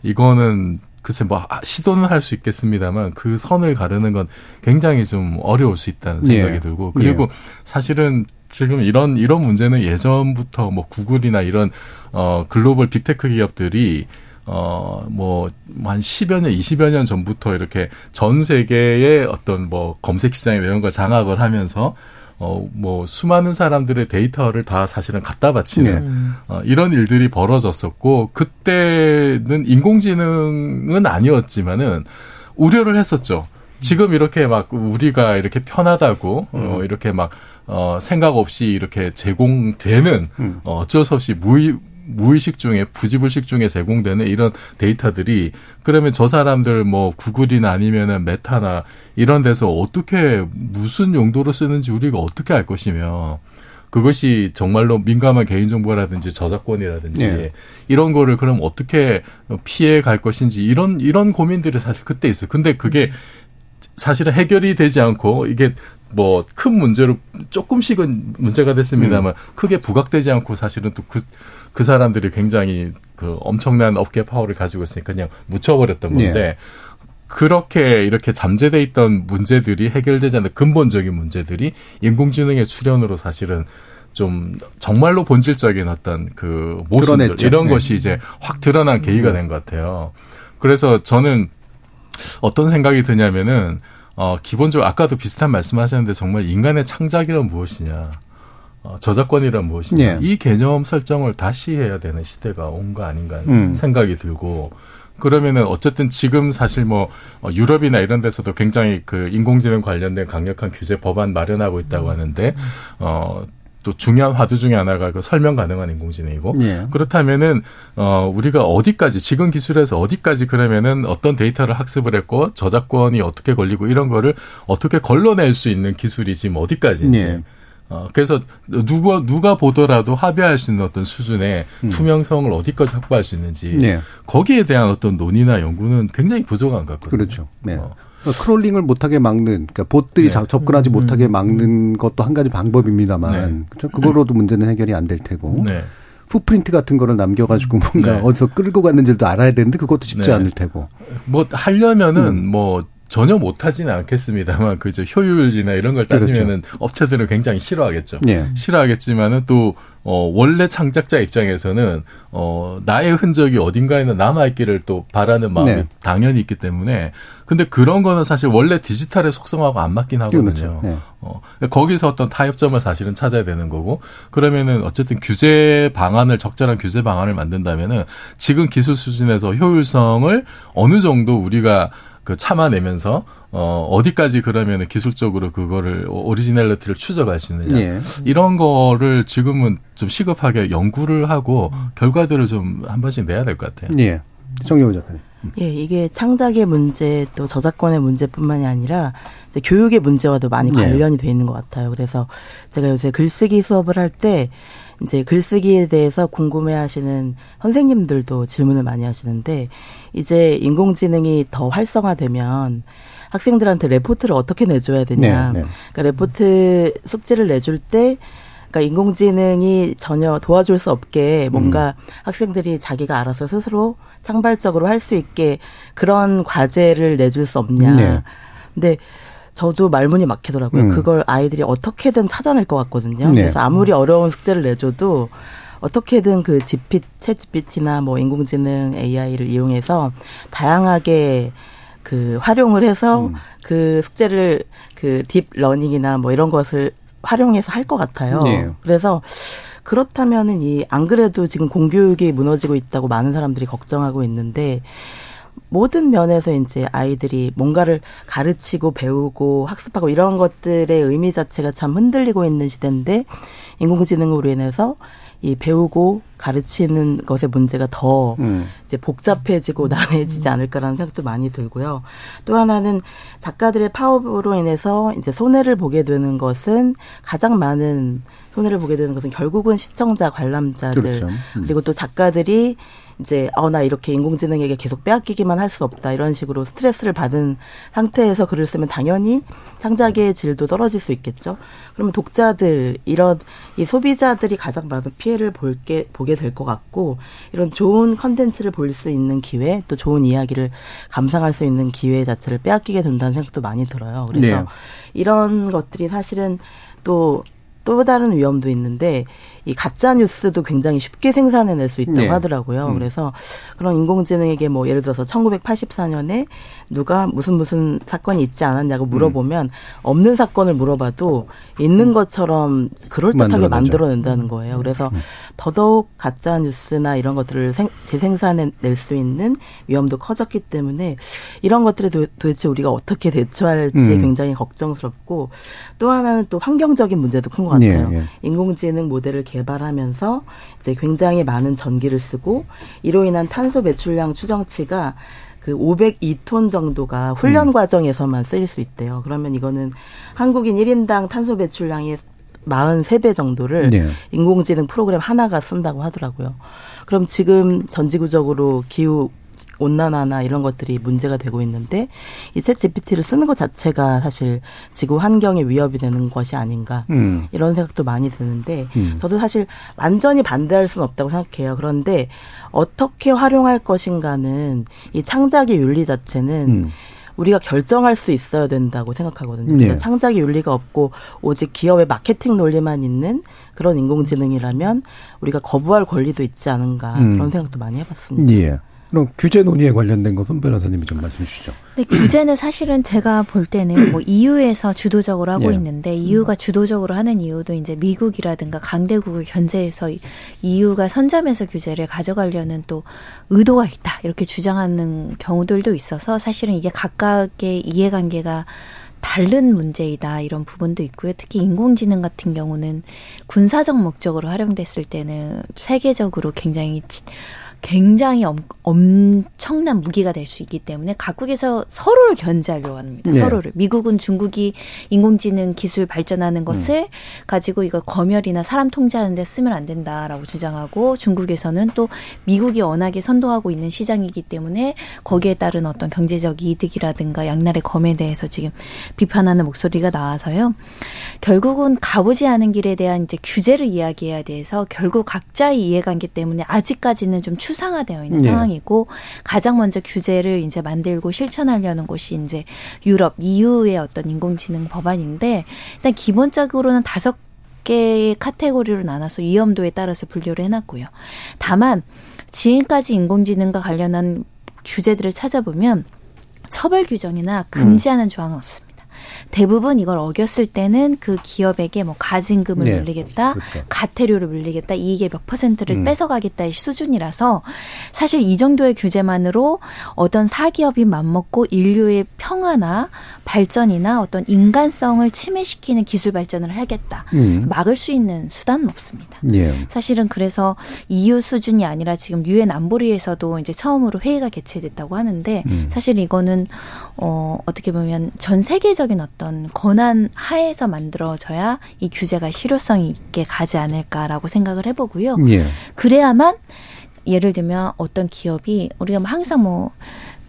이거는 글쎄 뭐 시도는 할 수 있겠습니다만 그 선을 가르는 건 굉장히 좀 어려울 수 있다는 생각이 예. 들고 그리고 예. 사실은 지금 이런 이런 문제는 예전부터 뭐 구글이나 이런 어 글로벌 big tech 기업들이 어뭐한 10여 년, 20여 년 전부터 이렇게 전 세계의 어떤 뭐 검색 시장에 이런 걸 장악을 하면서 어, 뭐, 수많은 사람들의 데이터를 다 사실은 갖다 바치는, 네. 어, 이런 일들이 벌어졌었고, 그때는 인공지능은 아니었지만은, 우려를 했었죠. 지금 이렇게 막 우리가 이렇게 편하다고, 어, 음. 어, 이렇게 막, 어, 생각 없이 이렇게 제공되는, 음. 어, 어쩔 수 없이 무의, 무의식 중에 부지불식 중에 제공되는 이런 데이터들이 그러면 저 사람들 뭐 구글이나 아니면은 메타나 이런 데서 어떻게 무슨 용도로 쓰는지 우리가 어떻게 알 것이며 그것이 정말로 민감한 개인정보라든지 저작권이라든지 네. 이런 거를 그럼 어떻게 피해 갈 것인지 이런 이런 고민들이 사실 그때 있어요. 근데 그게 사실은 해결이 되지 않고 이게 뭐 큰 문제로 조금씩은 문제가 됐습니다만 음. 크게 부각되지 않고 사실은 또그 그 사람들이 굉장히 그 엄청난 업계 파워를 가지고 있으니까 그냥 묻혀버렸던 건데 네. 그렇게 이렇게 잠재돼 있던 문제들이 해결되지 않는 근본적인 문제들이 인공지능의 출현으로 사실은 좀 정말로 본질적인 어떤 그 모습들 드러냈죠. 이런 네. 것이 이제 확 드러난 계기가 음. 된것 같아요. 그래서 저는 어떤 생각이 드냐면은 어 기본적으로 아까도 비슷한 말씀하셨는데 정말 인간의 창작이란 무엇이냐. 어, 저작권이란 무엇이냐 예. 이 개념 설정을 다시 해야 되는 시대가 온 거 아닌가 음. 생각이 들고 그러면은 어쨌든 지금 사실 뭐 어, 유럽이나 이런 데서도 굉장히 그 인공지능 관련된 강력한 규제 법안 마련하고 있다고 음. 하는데 어. 또 중요한 화두 중에 하나가 그 설명 가능한 인공지능이고 예. 그렇다면은 어 우리가 어디까지 지금 기술에서 어디까지 그러면은 어떤 데이터를 학습을 했고 저작권이 어떻게 걸리고 이런 거를 어떻게 걸러낼 수 있는 기술이 지금 어디까지인지 예. 어, 그래서 누가, 누가 보더라도 합의할 수 있는 어떤 수준의 음. 투명성을 어디까지 확보할 수 있는지 네. 거기에 대한 어떤 논의나 연구는 굉장히 부족한 것 같거든요. 그렇죠. 네. 어. 그러니까 crawling을 못하게 막는, 그러니까 bot들이 네. 접근하지 음. 못하게 음. 막는 것도 한 가지 방법입니다만, 네. 그렇죠? 그거로도 문제는 해결이 안 될 테고. 네. footprint 같은 거를 남겨가지고 뭔가 네. 어디서 끌고 갔는지도 알아야 되는데 그것도 쉽지 네. 않을 테고. 뭐 하려면은 음. 뭐 전혀 못하지는 않겠습니다만 그저 효율이나 이런 걸 따지면은 그렇죠. 업체들은 굉장히 싫어하겠죠. 예. 싫어하겠지만은 또 어, 원래 창작자 입장에서는, 어, 나의 흔적이 어딘가에는 남아있기를 또 바라는 마음이 네. 당연히 있기 때문에, 근데 그런 거는 사실 원래 디지털의 속성하고 안 맞긴 하거든요. 그렇죠. 네. 어, 거기서 어떤 타협점을 사실은 찾아야 되는 거고, 그러면은 어쨌든 규제 방안을, 적절한 규제 방안을 만든다면은 지금 기술 수준에서 효율성을 어느 정도 우리가 그 참아내면서 어 어디까지 그러면 기술적으로 그거를 originality를 추적할 수 있느냐 예. 이런 거를 지금은 좀 시급하게 연구를 하고 결과들을 좀 한 번씩 내야 될 것 같아요. 예. 정영호 작가님. 예, 이게 창작의 문제 또 저작권의 문제뿐만이 아니라 교육의 문제와도 많이 네. 관련이 돼 있는 것 같아요. 그래서 제가 요새 글쓰기 수업을 할 때 이제 글쓰기에 대해서 궁금해 하시는 선생님들도 질문을 많이 하시는데 이제 인공지능이 더 활성화되면 학생들한테 레포트를 어떻게 내줘야 되냐. 네, 네. 그러니까 레포트 숙제를 내줄 때 그러니까 인공지능이 전혀 도와줄 수 없게 뭔가 음. 학생들이 자기가 알아서 스스로 창발적으로 할 수 있게 그런 과제를 내줄 수 없냐. 네. 근데 저도 말문이 막히더라고요. 음. 그걸 아이들이 어떻게든 찾아낼 것 같거든요. 네. 그래서 아무리 어려운 숙제를 내줘도 어떻게든 그 GPT, 채 GPT나 뭐 인공지능 AI를 이용해서 다양하게 그 활용을 해서 음. 그 숙제를 그 deep learning이나 뭐 이런 것을 활용해서 할 것 같아요. 네. 그래서 그렇다면은 이 안 그래도 지금 공교육이 무너지고 있다고 많은 사람들이 걱정하고 있는데 모든 면에서 이제 아이들이 뭔가를 가르치고 배우고 학습하고 이런 것들의 의미 자체가 참 흔들리고 있는 시대인데 인공지능으로 인해서 이 배우고 가르치는 것의 문제가 더 음. 이제 복잡해지고 난해지지 않을까라는 생각도 많이 들고요. 또 하나는 작가들의 파업으로 인해서 이제 손해를 보게 되는 것은 가장 많은 손해를 보게 되는 것은 결국은 시청자 관람자들 그렇죠. 음. 그리고 또 작가들이 이제 어나 이렇게 인공지능에게 계속 빼앗기기만 할 수 없다 이런 식으로 스트레스를 받은 상태에서 글을 쓰면 당연히 창작의 질도 떨어질 수 있겠죠. 그러면 독자들 이런 이 소비자들이 가장 많은 피해를 볼게 보게 될 것 같고 이런 좋은 컨텐츠를 볼 수 있는 기회 또 좋은 이야기를 감상할 수 있는 기회 자체를 빼앗기게 된다는 생각도 많이 들어요. 그래서 네. 이런 것들이 사실은 또또 다른 위험도 있는데 이 가짜 뉴스도 굉장히 쉽게 생산해낼 수 있다고 네. 하더라고요. 음. 그래서 그런 인공지능에게 뭐 예를 들어서 1984년에 누가 무슨 무슨 사건이 있지 않았냐고 음. 물어보면 음. 없는 사건을 물어봐도 있는 음. 것처럼 그럴듯하게 만들어낸다는 거예요. 그래서 음. 더더욱 가짜 뉴스나 이런 것들을 생, 재생산해낼 수 있는 위험도 커졌기 때문에 이런 것들에 도, 대체 우리가 어떻게 대처할지 음. 굉장히 걱정스럽고 또 하나는 또 환경적인 문제도 큰 것 같아요. 예, 예. 인공지능 모델을 개발하면서 이제 굉장히 많은 전기를 쓰고 이로 인한 탄소 배출량 추정치가 그 502톤 정도가 훈련 음. 과정에서만 쓰일 수 있대요. 그러면 이거는 한국인 1인당 탄소 배출량이 43배 정도를 네. 인공지능 프로그램 하나가 쓴다고 하더라고요. 그럼 지금 전 지구적으로 기후 온난화나 이런 것들이 문제가 되고 있는데 이챗 GPT를 쓰는 것 자체가 사실 지구 환경에 위협이 되는 것이 아닌가 음. 이런 생각도 많이 드는데 음. 저도 사실 완전히 반대할 수는 없다고 생각해요. 그런데 어떻게 활용할 것인가는 이 창작의 윤리 자체는 음. 우리가 결정할 수 있어야 된다고 생각하거든요. 네. 창작의 윤리가 없고 오직 기업의 마케팅 논리만 있는 그런 인공지능이라면 우리가 거부할 권리도 있지 않은가 음. 그런 생각도 많이 해봤습니다. 예. 그럼 규제 논의에 관련된 것은 변호사님이 좀 말씀 주시죠. 네, 규제는 사실은 제가 볼 때는 뭐 EU에서 주도적으로 하고 예. 있는데 EU가 주도적으로 하는 이유도 이제 미국이라든가 강대국을 견제해서 EU가 선점해서 규제를 가져가려는 또 의도가 있다 이렇게 주장하는 경우들도 있어서 사실은 이게 각각의 이해관계가 다른 문제이다 이런 부분도 있고요. 특히 인공지능 같은 경우는 군사적 목적으로 활용됐을 때는 세계적으로 굉장히 굉장히 엄, 엄청난 무기가 될 수 있기 때문에 각국에서 서로를 견제하려고 합니다. 네. 서로를. 미국은 중국이 인공지능 기술 발전하는 것을 음. 가지고 이거 검열이나 사람 통제하는 데 쓰면 안 된다라고 주장하고 중국에서는 또 미국이 워낙에 선도하고 있는 시장이기 때문에 거기에 따른 어떤 경제적 이득이라든가 양날의 검에 대해서 지금 비판하는 목소리가 나와서요. 결국은 가보지 않은 길에 대한 이제 규제를 이야기해야 돼서 결국 각자의 이해관계 때문에 아직까지는 좀 추 상화되어 있는 네. 상황이고 가장 먼저 규제를 이제 만들고 실천하려는 곳이 이제 유럽 EU의 어떤 인공지능 법안인데 일단 기본적으로는 다섯 개의 카테고리로 나눠서 위험도에 따라서 분류를 해놨고요. 다만 지금까지 인공지능과 관련한 규제들을 찾아보면 처벌 규정이나 금지하는 음. 조항은 없습니다. 대부분 이걸 어겼을 때는 그 기업에게 뭐 가진금을 네. 물리겠다, 그렇죠. 가태료를 물리겠다, 이익의 몇 퍼센트를 음. 뺏어가겠다의 수준이라서 사실 이 정도의 규제만으로 어떤 사기업이 맘먹고 인류의 평화나 발전이나 어떤 인간성을 침해시키는 기술 발전을 하겠다. 음. 막을 수 있는 수단은 없습니다. 예. 사실은 그래서 EU 수준이 아니라 지금 유엔 안보리에서도 이제 처음으로 회의가 개최됐다고 하는데 음. 사실 이거는 어 어떻게 보면 전 세계적인 어떤 어떤 권한 하에서 만들어져야 이 규제가 실효성 있게 가지 않을까라고 생각을 해보고요. 예. 그래야만 예를 들면 어떤 기업이 우리가 뭐 항상 뭐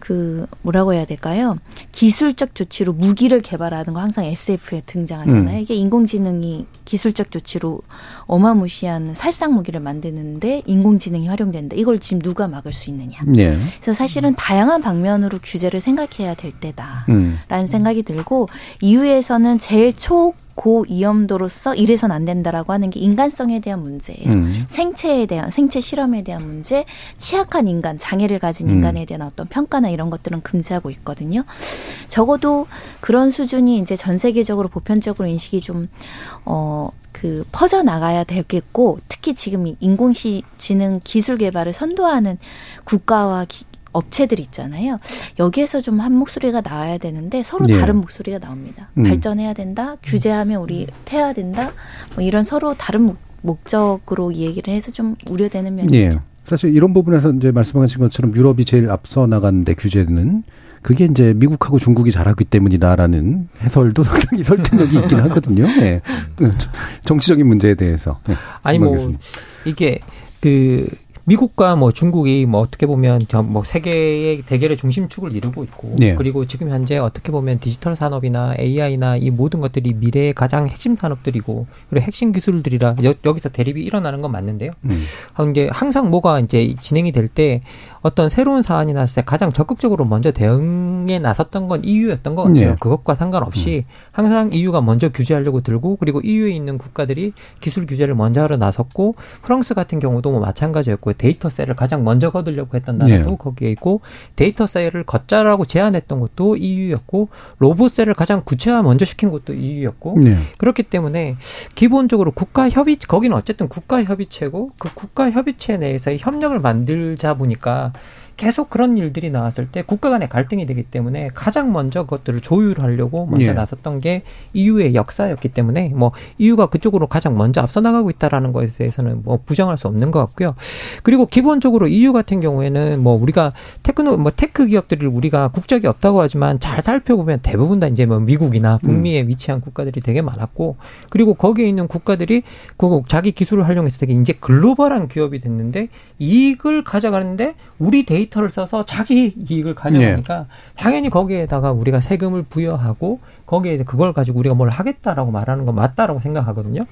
그 뭐라고 해야 될까요? 기술적 조치로 무기를 개발하는 거 항상 SF에 등장하잖아요. 음. 이게 인공지능이 기술적 조치로 어마무시한 살상 무기를 만드는데 인공지능이 활용된다. 이걸 지금 누가 막을 수 있느냐. 네. 그래서 사실은 다양한 방면으로 규제를 생각해야 될 때다라는 음. 생각이 들고 이후에서는 제일 초 고위험도로서 이래선 안 된다라고 하는 게 인간성에 대한 문제예요. 음. 생체에 대한 생체 실험에 대한 문제, 취약한 인간, 장애를 가진 음. 인간에 대한 어떤 평가나 이런 것들은 금지하고 있거든요. 적어도 그런 수준이 이제 전 세계적으로 보편적으로 인식이 좀 어. 그 퍼져 나가야 되겠고 특히 지금 인공지능 기술 개발을 선도하는 국가와 기, 업체들 있잖아요. 여기에서 좀 한 목소리가 나와야 되는데 서로 네. 다른 목소리가 나옵니다. 음. 발전해야 된다, 규제하면 우리 태야 된다, 뭐 이런 서로 다른 목 적으로 얘기를 해서 좀 우려되는 면이 네. 있죠. 사실 이런 부분에서 이제 말씀하신 것처럼 유럽이 제일 앞서 나가는데 규제는 그게 이제 미국하고 중국이 잘하기 때문이다라는 해설도 <laughs> 상당히 설득력이 있긴 하거든요. 네. 정치적인 문제에 대해서. 네. 아니 뭐 이게 그 미국과 뭐 중국이 뭐 어떻게 보면 뭐 세계의 대결의 중심축을 이루고 있고 네. 그리고 지금 현재 어떻게 보면 디지털 산업이나 AI나 이 모든 것들이 미래의 가장 핵심 산업들이고 그리고 핵심 기술들이라 여, 기서 대립이 일어나는 건 맞는데요. 음. 이제 항상 뭐가 이제 진행이 될 때 어떤 새로운 사안이 났을 때 가장 적극적으로 먼저 대응에 나섰던 건 EU였던 것 같아요. 네. 그것과 상관없이 음. 항상 EU가 먼저 규제하려고 들고 그리고 EU에 있는 국가들이 기술 규제를 먼저 하러 나섰고 프랑스 같은 경우도 뭐 마찬가지였고 데이터셀을 가장 먼저 거두려고 했던 나라도 네. 거기에 있고 데이터셀을 걷자라고 제안했던 것도 EU였고 로봇셀을 가장 구체화 먼저 시킨 것도 EU였고 네. 그렇기 때문에 기본적으로 국가 협의 거기는 어쨌든 국가 협의체고 그 국가 협의체 내에서의 협력을 만들자 보니까 계속 그런 일들이 나왔을 때 국가 간의 갈등이 되기 때문에 가장 먼저 그것들을 조율하려고 먼저 예. 나섰던 게 EU의 역사였기 때문에 뭐 EU가 그쪽으로 가장 먼저 앞서 나가고 있다라는 것에 대해서는 뭐 부정할 수 없는 것 같고요. 그리고 기본적으로 EU 같은 경우에는 뭐 우리가 테크노 뭐 tech 기업들을 우리가 국적이 없다고 하지만 잘 살펴보면 대부분 다 이제 뭐 미국이나 북미에 음. 위치한 국가들이 되게 많았고 그리고 거기에 있는 국가들이 그 자기 기술을 활용해서 되게 이제 글로벌한 기업이 됐는데 이익을 가져가는데 우리 데이터 데이터를 써서 자기 이익을 가져가니까 네. 당연히 거기에다가 우리가 세금을 부여하고 거기에 그걸 가지고 우리가 뭘 하겠다라고 말하는 건 맞다라고 생각하거든요.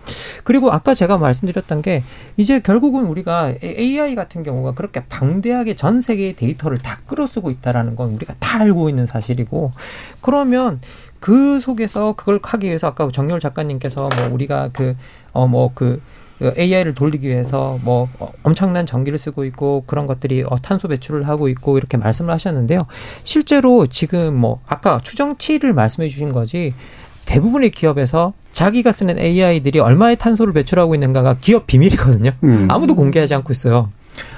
그리고 아까 제가 말씀드렸던 게 이제 결국은 우리가 AI 같은 경우가 그렇게 방대하게 전 세계의 데이터를 다 끌어쓰고 있다라는 건 우리가 다 알고 있는 사실이고 그러면 그 속에서 그걸 하기 위해서 아까 정열 작가님께서 뭐 우리가 그 어 뭐그 그 AI를 돌리기 위해서 뭐 엄청난 전기를 쓰고 있고 그런 것들이 어, 탄소 배출을 하고 있고 이렇게 말씀을 하셨는데요. 실제로 지금 뭐 아까 추정치를 말씀해 주신 거지 대부분의 기업에서 자기가 쓰는 AI들이 얼마의 탄소를 배출하고 있는가가 기업 비밀이거든요. 음. 아무도 공개하지 않고 있어요.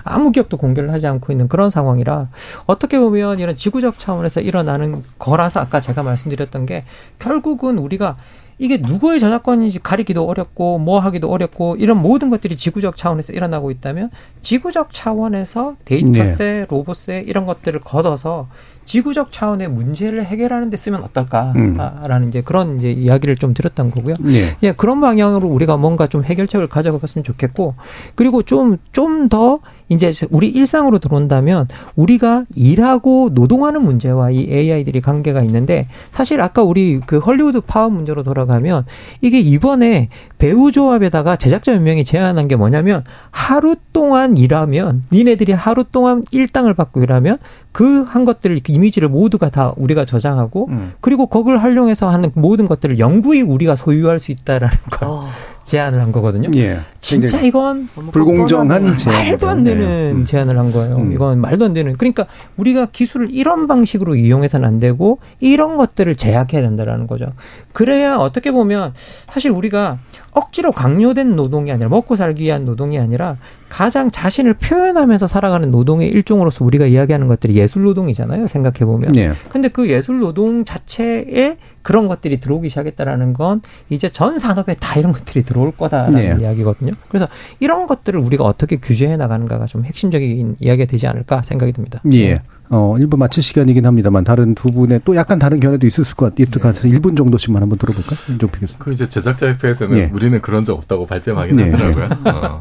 아무 기업도 공개를 하지 않고 있는 그런 상황이라 어떻게 보면 이런 지구적 차원에서 일어나는 거라서 아까 제가 말씀드렸던 게 결국은 우리가 이게 누구의 저작권인지 가리기도 어렵고 뭐 하기도 어렵고 이런 모든 것들이 지구적 차원에서 일어나고 있다면 지구적 차원에서 데이터세, 네. 로봇세 이런 것들을 걷어서 지구적 차원의 문제를 해결하는 데 쓰면 어떨까라는 음. 이제 그런 이제 이야기를 좀 드렸던 거고요. 네. 예, 그런 방향으로 우리가 뭔가 좀 해결책을 가져갔으면 좋겠고 그리고 좀 좀 더 이제 우리 일상으로 들어온다면 우리가 일하고 노동하는 문제와 이 AI들이 관계가 있는데 사실 아까 우리 그 헐리우드 파업 문제로 돌아가면 이게 이번에 배우 조합에다가 제작자 몇 명이 제안한 게 뭐냐면 하루 동안 일하면 니네들이 하루 동안 일당을 받고 일하면 그 한 것들을 이미지를 모두가 다 우리가 저장하고 음. 그리고 그걸 활용해서 하는 모든 것들을 영구히 우리가 소유할 수 있다라는 <laughs> 걸. 어. 제안을 한 거거든요. 예. 진짜 이건 불공정한 제안 말도 안 되는 음. 제안을 한 거예요. 음. 이건 말도 안 되는. 그러니까 우리가 기술을 이런 방식으로 이용해서는 안 되고 이런 것들을 제약해야 된다라는 거죠. 그래야 어떻게 보면 사실 우리가 억지로 강요된 노동이 아니라 먹고 살기 위한 노동이 아니라 가장 자신을 표현하면서 살아가는 노동의 일종으로서 우리가 이야기하는 것들이 예술 노동이잖아요. 생각해 보면. 네. 근데 그 예술 노동 자체에 그런 것들이 들어오기 시작했다라는 건 이제 전 산업에 다 이런 것들이 들어올 거다라는 네. 이야기거든요. 그래서 이런 것들을 우리가 어떻게 규제해 나가는가가 좀 핵심적인 이야기가 되지 않을까 생각이 듭니다. 예. 어, 1부 마칠 시간이긴 합니다만 다른 두 분의 또 약간 다른 견해도 있을 것, 있을 것 같아서 네. 1분 정도씩만 한번 들어볼까요? 윤종필 교수님. 그 이제 제작자 협회에서는 네. 우리는 그런 적 없다고 발뺌하긴 네. 하더라고요. 어.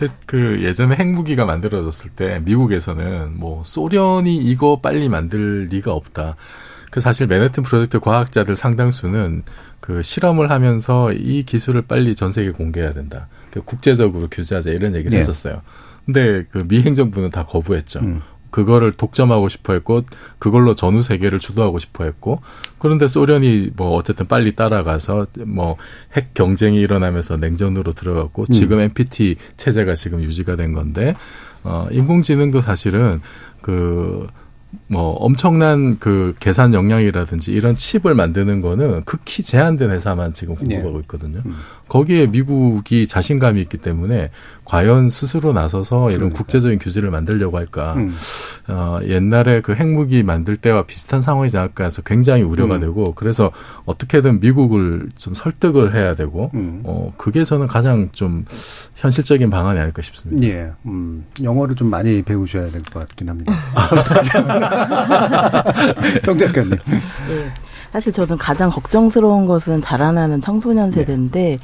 근데 그 예전에 핵무기가 만들어졌을 때 미국에서는 뭐 소련이 이거 빨리 만들 리가 없다. 그 사실 맨해튼 프로젝트 과학자들 상당수는 그 실험을 하면서 이 기술을 빨리 전 세계에 공개해야 된다. 그 국제적으로 규제하자 이런 얘기를 네. 했었어요. 근데 그 미 행정부는 다 거부했죠. 음. 그거를 독점하고 싶어 했고 그걸로 전후 세계를 주도하고 싶어 했고 그런데 소련이 뭐 어쨌든 빨리 따라가서 뭐 핵 경쟁이 일어나면서 냉전으로 들어갔고 음. 지금 NPT 체제가 지금 유지가 된 건데 어 인공지능도 사실은 그뭐 엄청난 그 계산 역량이라든지 이런 칩을 만드는 거는 극히 제한된 회사만 지금 공급하고 네. 있거든요. 음. 거기에 미국이 자신감이 있기 때문에 과연 스스로 나서서 이런 그러니까. 국제적인 규제를 만들려고 할까? 음. 어, 옛날에 그 핵무기 만들 때와 비슷한 상황이지 않을까 해서 굉장히 우려가 음. 되고 그래서 어떻게든 미국을 좀 설득을 해야 되고 음. 어, 그게 저는 가장 좀 현실적인 방안이 아닐까 싶습니다. 예. 음, 영어를 좀 많이 배우셔야 될 것 같긴 합니다. <laughs> <laughs> 정 작가님. 네. 사실 저는 가장 걱정스러운 것은 자라나는 청소년 네. 세대인데 네.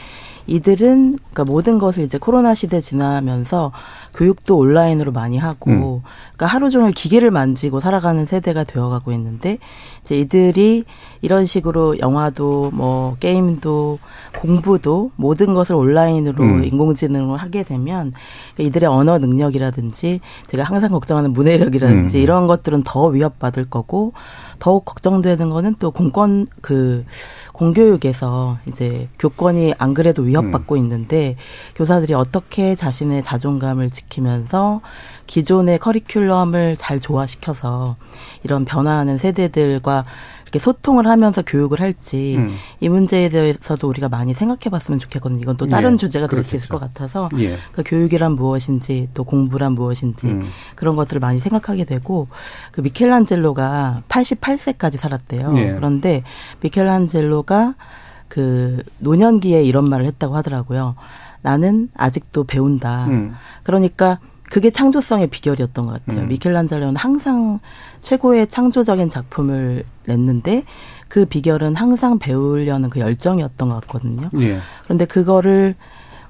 이들은 그러니까 모든 것을 이제 코로나 시대 지나면서 교육도 온라인으로 많이 하고 음. 그러니까 하루 종일 기계를 만지고 살아가는 세대가 되어가고 있는데 이제 이들이 이런 식으로 영화도 뭐 게임도 공부도 모든 것을 온라인으로 음. 인공지능으로 하게 되면 이들의 언어 능력이라든지 제가 항상 걱정하는 문해력이라든지 음. 이런 것들은 더 위협받을 거고 더욱 걱정되는 거는 또 공권 그 공교육에서 이제 교권이 안 그래도 위협받고 음. 있는데 교사들이 어떻게 자신의 자존감을 지키면서 기존의 커리큘럼을 잘 조화시켜서 이런 변화하는 세대들과 이렇게 소통을 하면서 교육을 할지 음. 이 문제에 대해서도 우리가 많이 생각해 봤으면 좋겠거든요. 이건 또 다른 예, 주제가 될 수 있을 것 같아서 예. 그 교육이란 무엇인지 또 공부란 무엇인지 음. 그런 것들을 많이 생각하게 되고 그 미켈란젤로가 88세까지 살았대요. 예. 그런데 미켈란젤로가 그 노년기에 이런 말을 했다고 하더라고요. 나는 아직도 배운다. 음. 그러니까 그게 창조성의 비결이었던 것 같아요. 음. 미켈란젤로는 항상 최고의 창조적인 작품을 냈는데 그 비결은 항상 배우려는 그 열정이었던 것 같거든요. 예. 그런데 그거를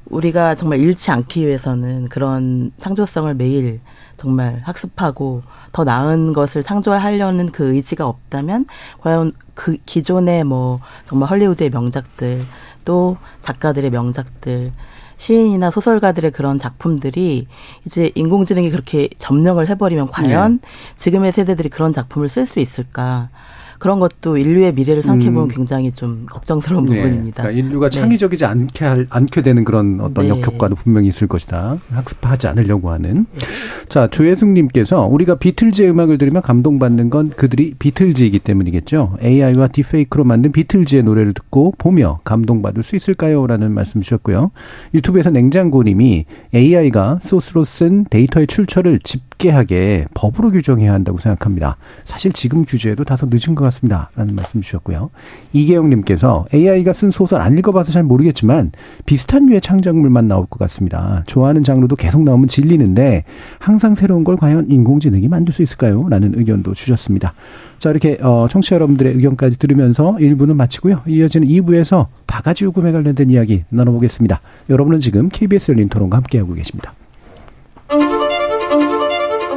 우리가 정말 잃지 않기 위해서는 그런 창조성을 매일 정말 학습하고 더 나은 것을 창조하려는 그 의지가 없다면 과연 그 기존의 뭐 정말 헐리우드의 명작들 또 작가들의 명작들 시인이나 소설가들의 그런 작품들이 이제 인공지능이 그렇게 점령을 해버리면 과연 네. 지금의 세대들이 그런 작품을 쓸 수 있을까? 그런 것도 인류의 미래를 생각해보면 음. 굉장히 좀 걱정스러운 네. 부분입니다. 그러니까 인류가 네. 창의적이지 않게 할, 않게 되는 그런 어떤 네. 역효과도 분명히 있을 것이다. 학습하지 않으려고 하는. 네. 자, 조혜숙님께서 우리가 비틀즈의 음악을 들으면 감동받는 건 그들이 비틀즈이기 때문이겠죠. AI와 딥페이크로 만든 비틀즈의 노래를 듣고 보며 감동받을 수 있을까요? 라는 말씀 주셨고요. 유튜브에서 냉장고님이 AI가 소스로 쓴 데이터의 출처를 집 계하게 법으로 규정해야 한다고 생각합니다. 사실 지금 규제에도 다소 늦은 것 같습니다. 라는 말씀 주셨고요. 이계영님께서 AI가 쓴 소설 안 읽어봐서 잘 모르겠지만 비슷한 류의 창작물만 나올 것 같습니다. 좋아하는 장르도 계속 나오면 질리는데 항상 새로운 걸 과연 인공지능이 만들 수 있을까요? 라는 의견도 주셨습니다. 자, 이렇게, 어, 청취자 여러분들의 의견까지 들으면서 1부는 마치고요. 이어지는 2부에서 바가지 요금에 관련된 이야기 나눠보겠습니다. 여러분은 지금 KBS 열린 토론과 함께하고 계십니다.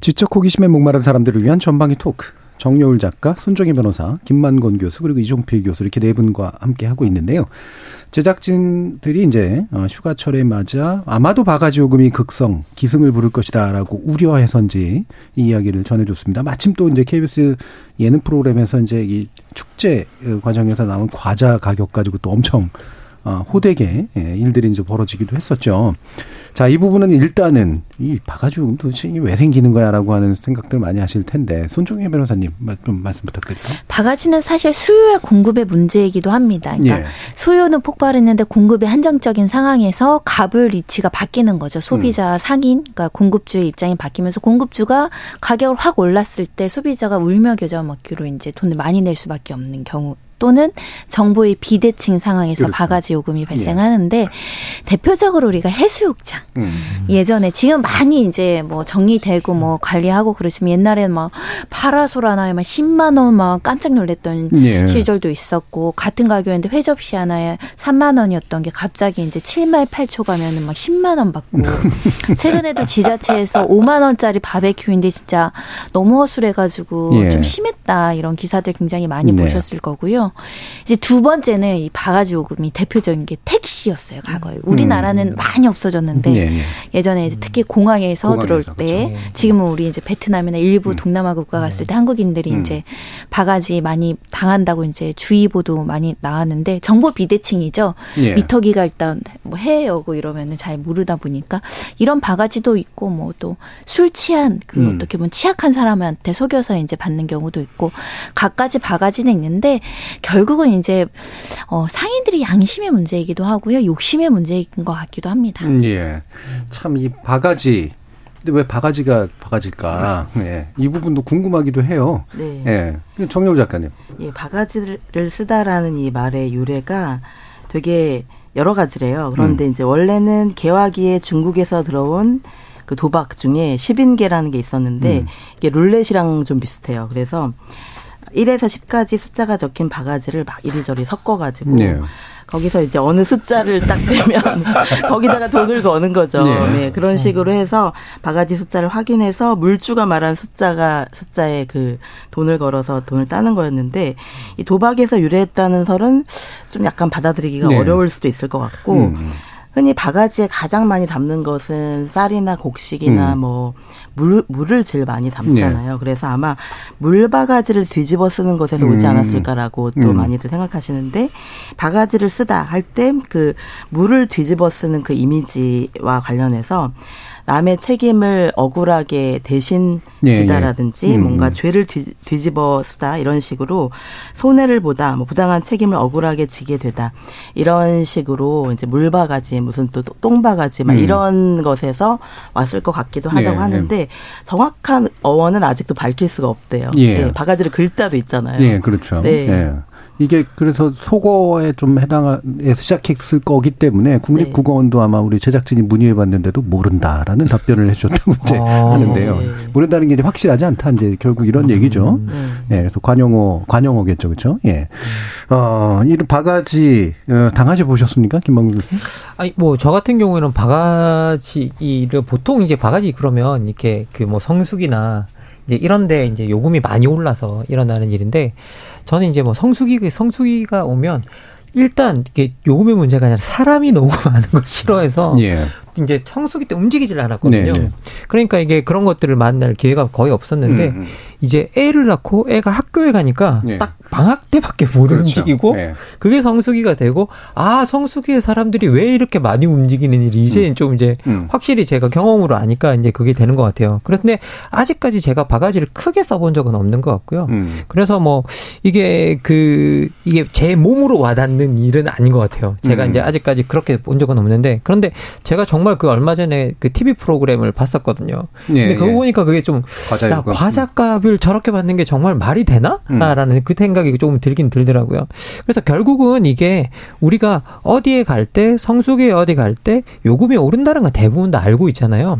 지적 호기심에 목마른 사람들을 위한 전방위 토크. 정여울 작가, 손정희 변호사, 김만건 교수 그리고 이종필 교수 이렇게 네 분과 함께 하고 있는데요. 제작진들이 이제 어, 휴가철에 맞아 아마도 바가지 요금이 극성 기승을 부를 것이다라고 우려해서인지 이 이야기를 전해줬습니다. 마침 또 이제 KBS 예능 프로그램에서 이제 이 축제 어, 과정에서 나온 과자 가격 가지고 또 엄청 어, 호되게 예, 일들이 이제 벌어지기도 했었죠. 자, 이 부분은 일단은 이 바가지 움 도대체 왜 생기는 거야라고 하는 생각들 많이 하실 텐데 손종혜 변호사님 좀 말씀 부탁드릴까요? 바가지는 사실 수요와 공급의 문제이기도 합니다. 그러니까 예. 수요는 폭발했는데 공급이 한정적인 상황에서 갑을 리치가 바뀌는 거죠. 소비자 음. 상인, 그러니까 공급주의 입장이 바뀌면서 공급주가 가격을 확 올랐을 때 소비자가 울며 겨자 먹기로 이제 돈을 많이 낼 수밖에 없는 경우 또는 정부의 비대칭 상황에서 그렇죠. 바가지 요금이 발생하는데 예. 대표적으로 우리가 해수욕장 음. 예전에 지금 많이 이제 뭐 정리되고 뭐 관리하고 그러시면 옛날에는 막 파라솔 하나에 막 10만 원 막 깜짝 놀랐던 예. 시절도 있었고 같은 가격인데 회접시 하나에 3만 원이었던 게 갑자기 이제 7말 8초 가면은 막 10만 원 받고 <laughs> 최근에도 지자체에서 5만 원짜리 바베큐인데 진짜 너무 허술해 가지고 예. 좀 심했다 이런 기사들 굉장히 많이 네. 보셨을 거고요. 이제 두 번째는 이 바가지 요금이 대표적인 게 택시였어요, 과거에. 음. 우리나라는 음. 많이 없어졌는데 네, 네. 예전에 이제 특히 공항에서, 공항에서 들어올 때 그렇죠. 지금은 우리 이제 베트남이나 일부 음. 동남아 국가 갔을 때 한국인들이 음. 이제 바가지 많이 당한다고 이제 주의보도 많이 나왔는데 정보 비대칭이죠. 예. 미터기가 일단 뭐 해외 여고 이러면은 잘 모르다 보니까 이런 바가지도 있고 뭐 또 술 취한 그 음. 어떻게 보면 취약한 사람한테 속여서 이제 받는 경우도 있고 갖가지 바가지는 있는데 결국은 이제 어, 상인들이 양심의 문제이기도 하고요. 욕심의 문제인 것 같기도 합니다. 음, 예. 참이 바가지 근데 왜 바가지가 바가지일까? 예. 이 부분도 궁금하기도 해요. 네. 예. 정여우 작가님. 예, 바가지를 쓰다라는 이 말의 유래가 되게 여러 가지래요. 그런데 음. 이제 원래는 개화기에 중국에서 들어온 그 도박 중에 10인계라는 게 있었는데 음. 이게 룰렛이랑 좀 비슷해요. 그래서 1에서 10까지 숫자가 적힌 바가지를 막 이리저리 섞어가지고 네. 거기서 이제 어느 숫자를 딱 대면 <laughs> 거기다가 돈을 거는 거죠. 네. 네. 그런 식으로 해서 바가지 숫자를 확인해서 물주가 말한 숫자가 숫자에 그 돈을 걸어서 돈을 따는 거였는데 이 도박에서 유래했다는 설은 좀 약간 받아들이기가 네. 어려울 수도 있을 것 같고 음. 흔히 바가지에 가장 많이 담는 것은 쌀이나 곡식이나 음. 뭐 물, 물을 제일 많이 담잖아요. 네. 그래서 아마 물 바가지를 뒤집어 쓰는 것에서 오지 음. 않았을까라고 또 음. 많이들 생각하시는데 바가지를 쓰다 할 때 그 물을 뒤집어 쓰는 그 이미지와 관련해서 남의 책임을 억울하게 대신 예, 지다라든지 예, 예. 음. 뭔가 죄를 뒤, 집어 쓰다 이런 식으로 손해를 보다 뭐 부당한 책임을 억울하게 지게 되다 이런 식으로 이제 물바가지 무슨 또 똥바가지 막 음. 이런 것에서 왔을 것 같기도 하다고 예, 예. 하는데 정확한 어원은 아직도 밝힐 수가 없대요. 예. 네, 바가지를 긁다도 있잖아요. 예, 그렇죠. 네. 이게 그래서 속어에 좀 해당해서 시작했을 거기 때문에 국립국어원도 네. 아마 우리 제작진이 문의해 봤는데도 모른다라는 답변을 해줬다고 이제 아, 하는데요. 네. 모른다는 게 이제 확실하지 않다. 이제 결국 이런 음, 얘기죠. 네. 예, 그래서 관용어, 관용어겠죠. 그렇죠? 예. 어, 이런 바가지, 어, 당하시 보셨습니까? 김방금 교수님? 아니, 뭐, 저 같은 경우에는 바가지를 보통 이제 바가지 그러면 이렇게 그 뭐 성수기나 이제 이런데 이제 요금이 많이 올라서 일어나는 일인데 저는 이제 뭐 성수기 성수기가 오면 일단 이게 요금의 문제가 아니라 사람이 너무 <laughs> 많은 걸 싫어해서 예. 이제 성수기 때 움직이질 않았거든요. 네, 네. 그러니까 이게 그런 것들을 만날 기회가 거의 없었는데 음, 음. 이제 애를 낳고 애가 학교에 가니까 네. 딱 방학 때밖에 못 그렇죠. 움직이고 네. 그게 성수기가 되고 아 성수기의 사람들이 왜 이렇게 많이 움직이는 일이 이제 음. 좀 이제 음. 확실히 제가 경험으로 아니까 이제 그게 되는 것 같아요. 그런데 아직까지 제가 바가지를 크게 써본 적은 없는 것 같고요. 음. 그래서 뭐 이게 그 이게 제 몸으로 와닿는 일은 아닌 것 같아요. 제가 음. 이제 아직까지 그렇게 본 적은 없는데 그런데 제가 정말 그 얼마 전에 그 TV 프로그램을 봤었거든요. 예, 근데 그거 예. 보니까 그게 좀 야, 과자값을 저렇게 받는 게 정말 말이 되나? 음. 라는 그 생각이 조금 들긴 들더라고요. 그래서 결국은 이게 우리가 어디에 갈 때, 성수기에 어디 갈 때 요금이 오른다는 건 대부분 다 알고 있잖아요.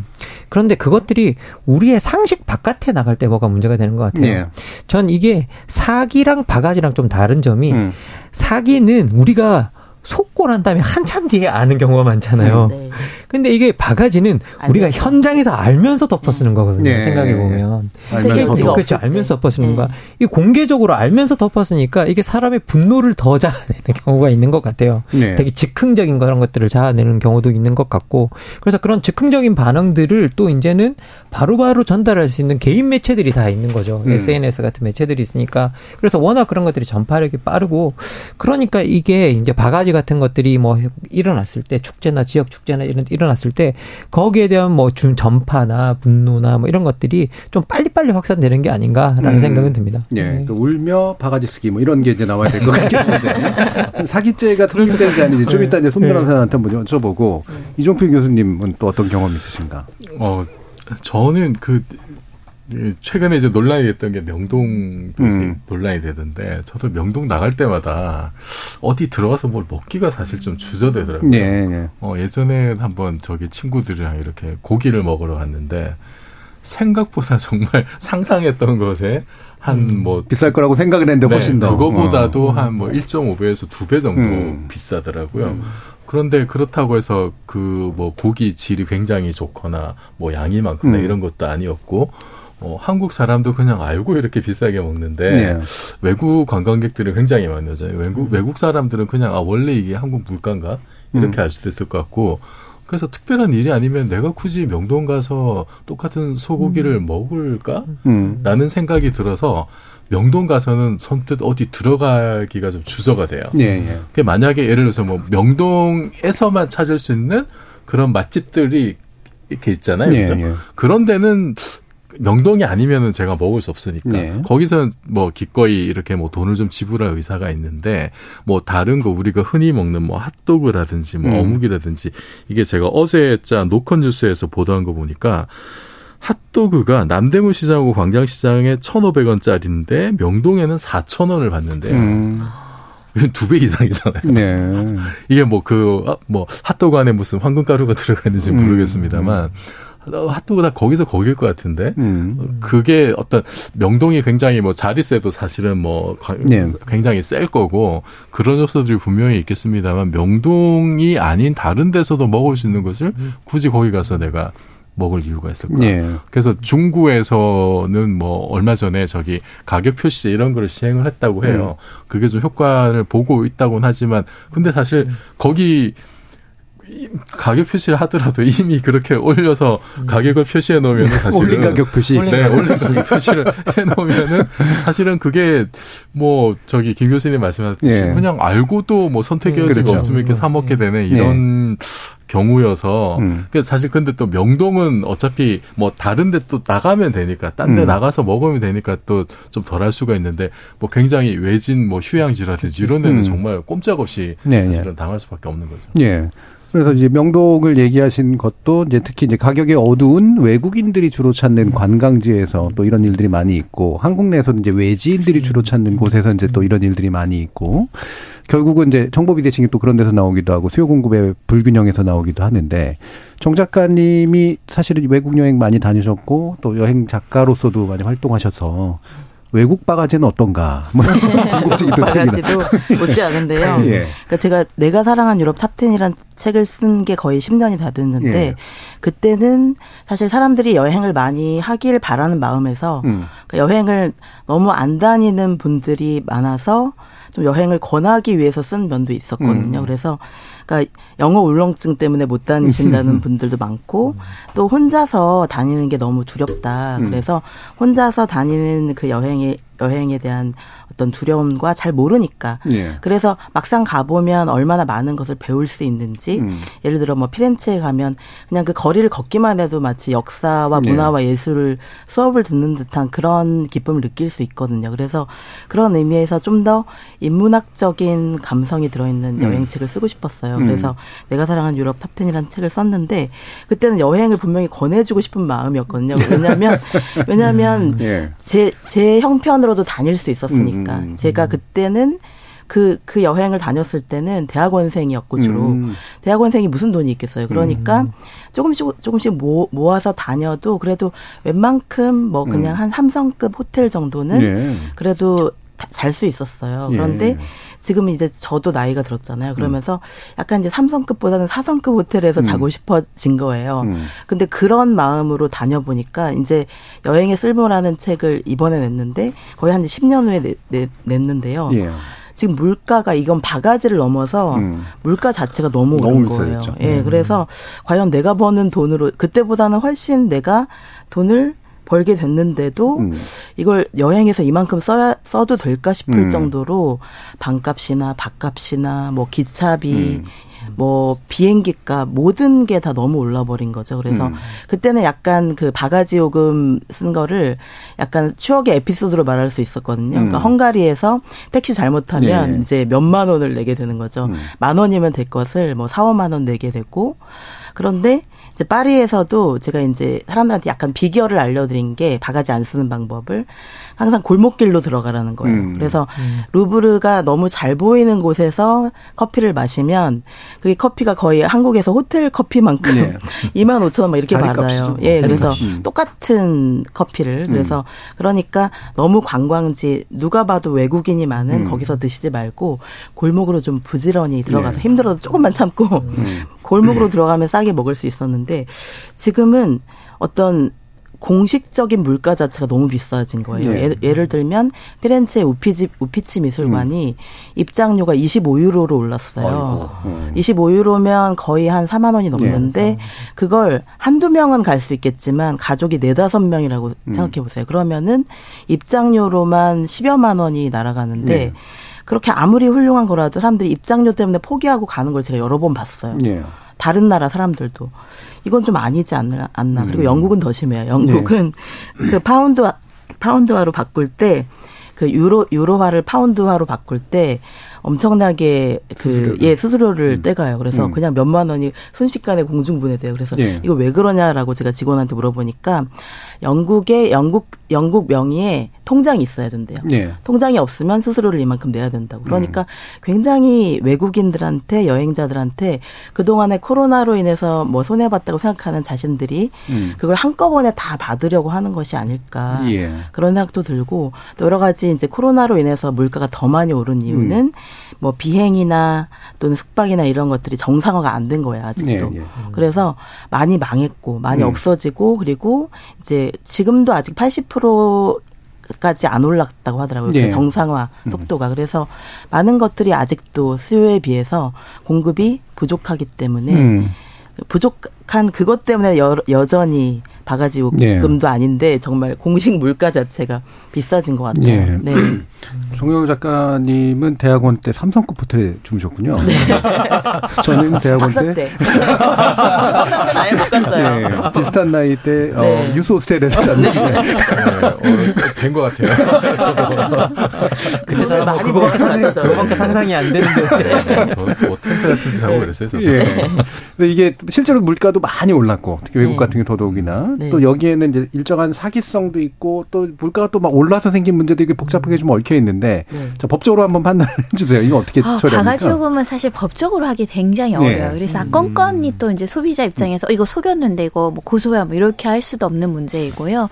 그런데 그것들이 우리의 상식 바깥에 나갈 때 뭐가 문제가 되는 것 같아요. 예. 전 이게 사기랑 바가지랑 좀 다른 점이 음. 사기는 우리가 속고 난 다음에 한참 뒤에 아는 경우가 많잖아요. 네. 근데 이게 바가지는 우리가 알면서. 현장에서 알면서 덮어 쓰는 거거든요. 네. 생각해 보면. 알면서 그렇죠. 알면서 덮어 쓰는 네. 거야. 이 공개적으로 알면서 덮어 쓰니까 이게 사람의 분노를 더 <laughs> 자아내는 경우가 있는 것 같아요. 네. 되게 즉흥적인 그런 것들을 자아내는 경우도 있는 것 같고. 그래서 그런 즉흥적인 반응들을 또 이제는 바로 바로 전달할 수 있는 개인 매체들이 다 있는 거죠. 음. SNS 같은 매체들이 있으니까. 그래서 워낙 그런 것들이 전파력이 빠르고 그러니까 이게 이제 바가지 같은 것들이 뭐 일어났을 때 축제나 지역 축제나 이런 일어났을 때 거기에 대한 뭐 준 전파나 분노나 뭐 이런 것들이 좀 빨리빨리 확산되는 게 아닌가라는 음. 생각은 듭니다. 예. 네. 그 울며 바가지 쓰기 뭐 이런 게 이제 나와야 될 것 <laughs> 같긴 한데 사기죄가 성립된지 아닌지 좀 이따 이제 손 변호사한테 한번 여쭤보고 이종필 교수님은 또 어떤 경험 있으신가? 어 저는 그 최근에 이제 논란이 됐던 게 명동도 음. 논란이 되던데 저도 명동 나갈 때마다 어디 들어가서 뭘 먹기가 사실 좀 주저되더라고요. 네, 네. 어, 예전에 한번 저기 친구들이랑 이렇게 고기를 먹으러 갔는데 생각보다 <laughs> 정말 상상했던 것에 한뭐 음. 뭐 비쌀 거라고 생각을 했는데 네, 훨씬 더 그거보다도 어. 한뭐 1.5배에서 2배 정도 음. 비싸더라고요. 음. 그런데 그렇다고 해서 그 뭐 고기 질이 굉장히 좋거나 뭐 양이 많거나 음. 이런 것도 아니었고 어, 한국 사람도 그냥 알고 이렇게 비싸게 먹는데 네. 외국 관광객들이 굉장히 많아져요. 외국 음. 외국 사람들은 그냥 아 원래 이게 한국 물가인가 이렇게 음. 알 수도 있을 것 같고 그래서 특별한 일이 아니면 내가 굳이 명동 가서 똑같은 소고기를 음. 먹을까? 음. 라는 생각이 들어서 명동 가서는 선뜻 어디 들어가기가 좀 주저가 돼요. 예, 예. 만약에 예를 들어서 뭐 명동에서만 찾을 수 있는 그런 맛집들이 이렇게 있잖아요. 예, 그죠? 예. 그런 데는 명동이 아니면은 제가 먹을 수 없으니까 네. 거기서 뭐 기꺼이 이렇게 뭐 돈을 좀 지불할 의사가 있는데 뭐 다른 거 우리가 흔히 먹는 뭐 핫도그라든지 뭐 음. 어묵이라든지 이게 제가 어제 짜 노컷 뉴스에서 보도한 거 보니까 핫도그가 남대문 시장하고 광장 시장에 1,500원짜리인데 명동에는 4,000원을 받는데요. 음. 두배 이상이잖아요. 네. <laughs> 이게 뭐 그, 아, 뭐, 핫도그 안에 무슨 황금가루가 들어가 있는지 모르겠습니다만, 음. 핫도그 다 거기서 거길 것 같은데 음. 그게 어떤 명동이 굉장히 뭐 자리세도 사실은 뭐 네. 굉장히 셀 거고 그런 요소들이 분명히 있겠습니다만 명동이 아닌 다른 데서도 먹을 수 있는 것을 굳이 거기 가서 내가 먹을 이유가 있을까? 네. 그래서 중구에서는 뭐 얼마 전에 저기 가격 표시 이런 거를 시행을 했다고 해요. 음. 그게 좀 효과를 보고 있다고는 하지만 근데 사실 음. 거기 가격 표시를 하더라도 이미 그렇게 올려서 음. 가격을 표시해 놓으면 <laughs> 사실은 올린 가격 표시 네 올린 가격 표시를 <laughs> 해 놓으면은 사실은 그게 뭐 저기 김 교수님 말씀하셨듯이 예. 그냥 알고도 뭐 선택의 여지가 그렇죠. 없으면 이렇게 사 먹게 되는 이런 예. 경우여서 음. 그 사실 근데 또 명동은 어차피 뭐 다른 데 또 나가면 되니까 딴데 음. 나가서 먹으면 되니까 또 좀 덜 할 수가 있는데 뭐 굉장히 외진 뭐 휴양지라든지 이런 데는 음. 정말 꼼짝없이 네, 네. 사실은 네. 당할 수밖에 없는 거죠. 예. 그래서 이제 명동을 얘기하신 것도 이제 특히 이제 가격이 어두운 외국인들이 주로 찾는 관광지에서 또 이런 일들이 많이 있고 한국 내에서는 이제 외지인들이 주로 찾는 곳에서 이제 또 이런 일들이 많이 있고 결국은 이제 정보 비 대칭이 또 그런 데서 나오기도 하고 수요 공급의 불균형에서 나오기도 하는데 정 작가님이 사실은 외국 여행 많이 다니셨고 또 여행 작가로서도 많이 활동하셔서 외국 바가지는 어떤가? 뭐 궁금증이 또 바가지도 못지 않은데요. <laughs> 예. 그러니까 제가 내가 사랑한 유럽 탑텐이란 책을 쓴 게 거의 10년이 다 됐는데 예. 그때는 사실 사람들이 여행을 많이 하길 바라는 마음에서 음. 그러니까 여행을 너무 안 다니는 분들이 많아서 좀 여행을 권하기 위해서 쓴 면도 있었거든요. 음. 그래서 그러니까 영어 울렁증 때문에 못 다니신다는 <laughs> 분들도 많고 또 혼자서 다니는 게 너무 두렵다. 음. 그래서 혼자서 다니는 그 여행에 여행에 대한 어떤 두려움과 잘 모르니까. 예. 그래서 막상 가보면 얼마나 많은 것을 배울 수 있는지. 음. 예를 들어 뭐 피렌체에 가면 그냥 그 거리를 걷기만 해도 마치 역사와 예. 문화와 예. 예술을 수업을 듣는 듯한 그런 기쁨을 느낄 수 있거든요. 그래서 그런 의미에서 좀 더 인문학적인 감성이 들어있는 음. 여행책을 쓰고 싶었어요. 음. 그래서 내가 사랑한 유럽 탑텐이라는 책을 썼는데 그때는 여행을 분명히 권해주고 싶은 마음이었거든요. 왜냐하면 <laughs> 왜냐하면 예. 제, 제 형편으로도 다닐 수 있었으니까. 있으니까 음. 제가 그때는 그, 그 여행을 다녔을 때는 대학원생이었고 주로 음. 대학원생이 무슨 돈이 있겠어요. 그러니까 음. 조금씩 조금씩 모, 모아서 다녀도 그래도 웬만큼 뭐 그냥 음. 한 삼성급 호텔 정도는 예. 그래도 잘 수 있었어요. 그런데 예. 지금 이제 저도 나이가 들었잖아요. 그러면서 음. 약간 이제 삼성급보다는 사성급 호텔에서 음. 자고 싶어진 거예요. 음. 근데 그런 마음으로 다녀보니까 이제 여행의 쓸모라는 책을 이번에 냈는데 거의 한 10년 후에 내, 내, 냈는데요. 예. 지금 물가가 이건 바가지를 넘어서 음. 물가 자체가 너무 오른 거예요. 예, 음. 그래서 과연 내가 버는 돈으로 그때보다는 훨씬 내가 돈을 벌게 됐는데도 음. 이걸 여행에서 이만큼 써야 써도 될까 싶을 음. 정도로 방값이나 밥값이나 뭐 기차비 음. 뭐 비행기값 모든 게 다 너무 올라 버린 거죠. 그래서 음. 그때는 약간 그 바가지 요금 쓴 거를 약간 추억의 에피소드로 말할 수 있었거든요. 그러니까 음. 헝가리에서 택시 잘못하면 예. 이제 몇만 원을 내게 되는 거죠. 음. 만 원이면 될 것을 뭐 4, 5만 원 내게 되고 그런데 이제 파리에서도 제가 이제 사람들한테 약간 비결을 알려드린 게 바가지 안 쓰는 방법을 항상 골목길로 들어가라는 거예요. 음. 그래서 음. 루브르가 너무 잘 보이는 곳에서 커피를 마시면 그게 커피가 거의 한국에서 호텔 커피만큼 네. <laughs> 2만 5천 원 막 이렇게 받아요. 예, 그래서 음. 똑같은 커피를 음. 그래서 그러니까 너무 관광지 누가 봐도 외국인이 많은 음. 거기서 드시지 말고 골목으로 좀 부지런히 들어가서 네. 힘들어도 조금만 참고 음. <laughs> 골목으로 들어가면 싸게 먹을 수 있었는데 지금은 어떤 공식적인 물가 자체가 너무 비싸진 거예요. 네. 예 를, 들면 피렌체 우피지 우피치 미술관이 음. 입장료가 25유로로 올랐어요. 음. 25유로면 거의 한 4만 원이 넘는데 네. 그걸 한두 명은 갈 수 있겠지만 가족이 네다섯 명이라고 음. 생각해 보세요. 그러면은 입장료로만 10여만 원이 날아가는데 네. 그렇게 아무리 훌륭한 거라도 사람들이 입장료 때문에 포기하고 가는 걸 제가 여러 번 봤어요. 네. 다른 나라 사람들도 이건 좀 아니지 않나, 않나. 그리고 음. 영국은 더 심해요. 영국은 네. 그 파운드 파운드화로 바꿀 때 그 유로 유로화를 파운드화로 바꿀 때 엄청나게 그예 수수료를 음. 떼가요. 그래서 음. 그냥 몇만 원이 순식간에 공중분해돼요. 그래서 예. 이거 왜 그러냐라고 제가 직원한테 물어보니까 영국의 영국 영국 명의의 통장이 있어야 된대요. 예. 통장이 없으면 수수료를 이만큼 내야 된다고. 그러니까 음. 굉장히 외국인들한테 여행자들한테 그 동안에 코로나로 인해서 뭐 손해 봤다고 생각하는 자신들이 음. 그걸 한꺼번에 다 받으려고 하는 것이 아닐까 예. 그런 생각도 들고 또 여러 가지 이제 코로나로 인해서 물가가 더 많이 오른 이유는 음. 뭐 비행이나 또는 숙박이나 이런 것들이 정상화가 안 된 거예요 아직도. 예, 예. 그래서 많이 망했고 많이 음. 없어지고 그리고 이제 지금도 아직 80% 까지 안 올랐다고 하더라고요. 네. 그 정상화 음. 속도가. 그래서 많은 것들이 아직도 수요에 비해서 공급이 부족하기 때문에 음. 부족 한 그것 때문에 여, 여전히 바가지 요금도 네. 아닌데 정말 공식 물가 자체가 비싸진 것 같아요. 네. 네. <clears throat> 정영 작가님은 대학원 때 삼성급 호텔에 주무셨군요. 네. <laughs> 저는 대학원 때, 때. <laughs> 아예 못 갔어요. 네. 비슷한 나이 때 어, 네. 유스 호스텔에서 잤는데 네. 어, 된것 같아요. <laughs> 저도 그때 많이 뭐 그거밖에, 그거밖에 상상이 안 되는데. 네. 저뭐 텐트 같은 데 자고 그랬어요. 예. 근데 이게 실제로 물가도 많이 올랐고 특히 외국 같은 게 더더욱이나 네. 또 여기에는 이제 일정한 사기성도 있고 또 물가가 또 막 올라서 생긴 문제도 이게 복잡하게 좀 얽혀 있는데 네. 자, 법적으로 한번 판단을 <laughs> 해주세요. 이거 어떻게 아, 처리합니까? 바가지 요금은 사실 법적으로 하기 굉장히 네. 어려워요. 그래서 음. 건건이 또 이제 소비자 입장에서 음. 이거 속였는데 이거 뭐 고소야 뭐 이렇게 할 수도 없는 문제이고요.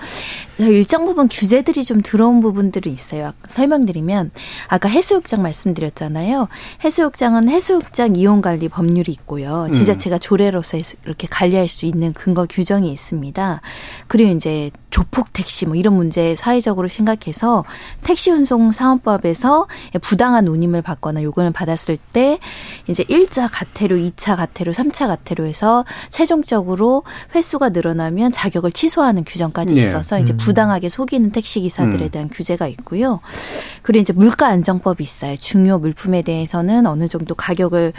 일정 부분 규제들이 좀 들어온 부분들이 있어요. 설명드리면 아까 해수욕장 말씀드렸잖아요. 해수욕장은 해수욕장 이용 관리 법률이 있고요. 음. 지자체가 조례로서 이렇게 관리할 수 있는 근거 규정이 있습니다. 그리고 이제 조폭 택시 뭐 이런 문제 사회적으로 심각해서 택시 운송 사업법에서 부당한 운임을 받거나 요금을 받았을 때 이제 1차 가태료, 2차 가태료, 3차 가태료에서 최종적으로 횟수가 늘어나면 자격을 취소하는 규정까지 네. 있어서 이제 음. 부당하게 속이는 택시 기사들에 음. 대한 규제가 있고요. 그리고 이제 물가 안정법이 있어요. 중요 물품에 대해서는 어느 정도 가격을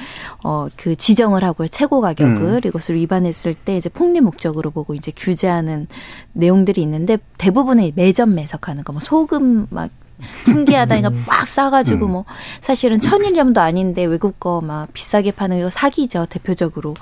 어 그 지정을 하고요. 최고 가격을 음. 이것을 위반 했을 때 이제 폭리 목적으로 보고 이제 규제하는 내용들이 있는데 대부분의 매점 매석하는 거, 뭐 소금 막 풍기하다니까 음. 막 싸가지고 음. 뭐 사실은 천일염도 아닌데 외국 거 막 비싸게 파는 거 사기죠 대표적으로.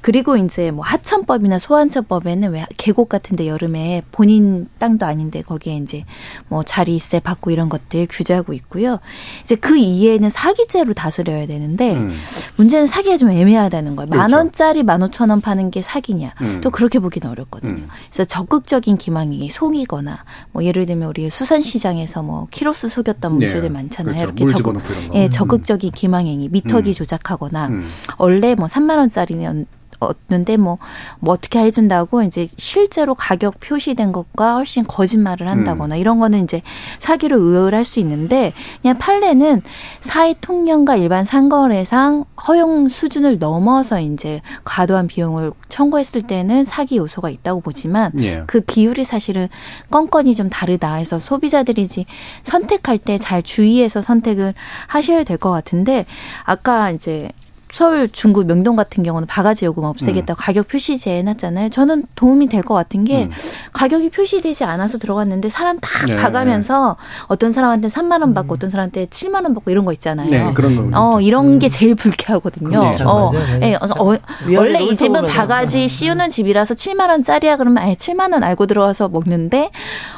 그리고 이제 뭐 하천법이나 소환천법에는 왜 계곡 같은데 여름에 본인 땅도 아닌데 거기에 이제 뭐 자리세 받고 이런 것들 규제하고 있고요. 이제 그 이해는 사기죄로 다스려야 되는데 음. 문제는 사기가 좀 애매하다는 거예요. 그렇죠. 만 원짜리 만 오천 원 파는 게 사기냐? 음. 또 그렇게 보기는 어렵거든요. 음. 그래서 적극적인 기망이 속이거나 뭐 예를 들면 우리 수산시장에서 뭐 키로수 속였던 네. 문제들 네. 많잖아요. 그렇죠. 이렇게 적극, 예, 적극적인 기망행위, 미터기 음. 조작하거나 음. 원래 뭐 3만 원짜리는 얻는데 뭐, 뭐 어떻게 해준다고 이제 실제로 가격 표시된 것과 훨씬 거짓말을 한다거나 음. 이런 거는 이제 사기로 의혹을 할수 있는데 그냥 판례는 사회 통념과 일반 상거래상 허용 수준을 넘어서 이제 과도한 비용을 청구했을 때는 사기 요소가 있다고 보지만 예. 그 비율이 사실은 건건이 좀 다르다 해서 소비자들이 지 선택할 때 잘 주의해서 선택을 하셔야 될 것 같은데 아까 이제 서울 중구 명동 같은 경우는 바가지 요금 없애겠다고 음. 가격 표시제 해놨잖아요. 저는 도움이 될 것 같은 게 음. 가격이 표시되지 않아서 들어갔는데 사람 다 네. 봐가면서 어떤 사람한테 3만 원 받고 음. 어떤 사람한테 7만 원 받고 이런 거 있잖아요. 네, 그런 거. 어, 이런 음. 게 제일 불쾌하거든요. 네, 어, 네. 어, 어, 원래 이 집은 바가지 씌우는 집이라서 7만 원짜리야 그러면 아예 7만 원 알고 들어와서 먹는데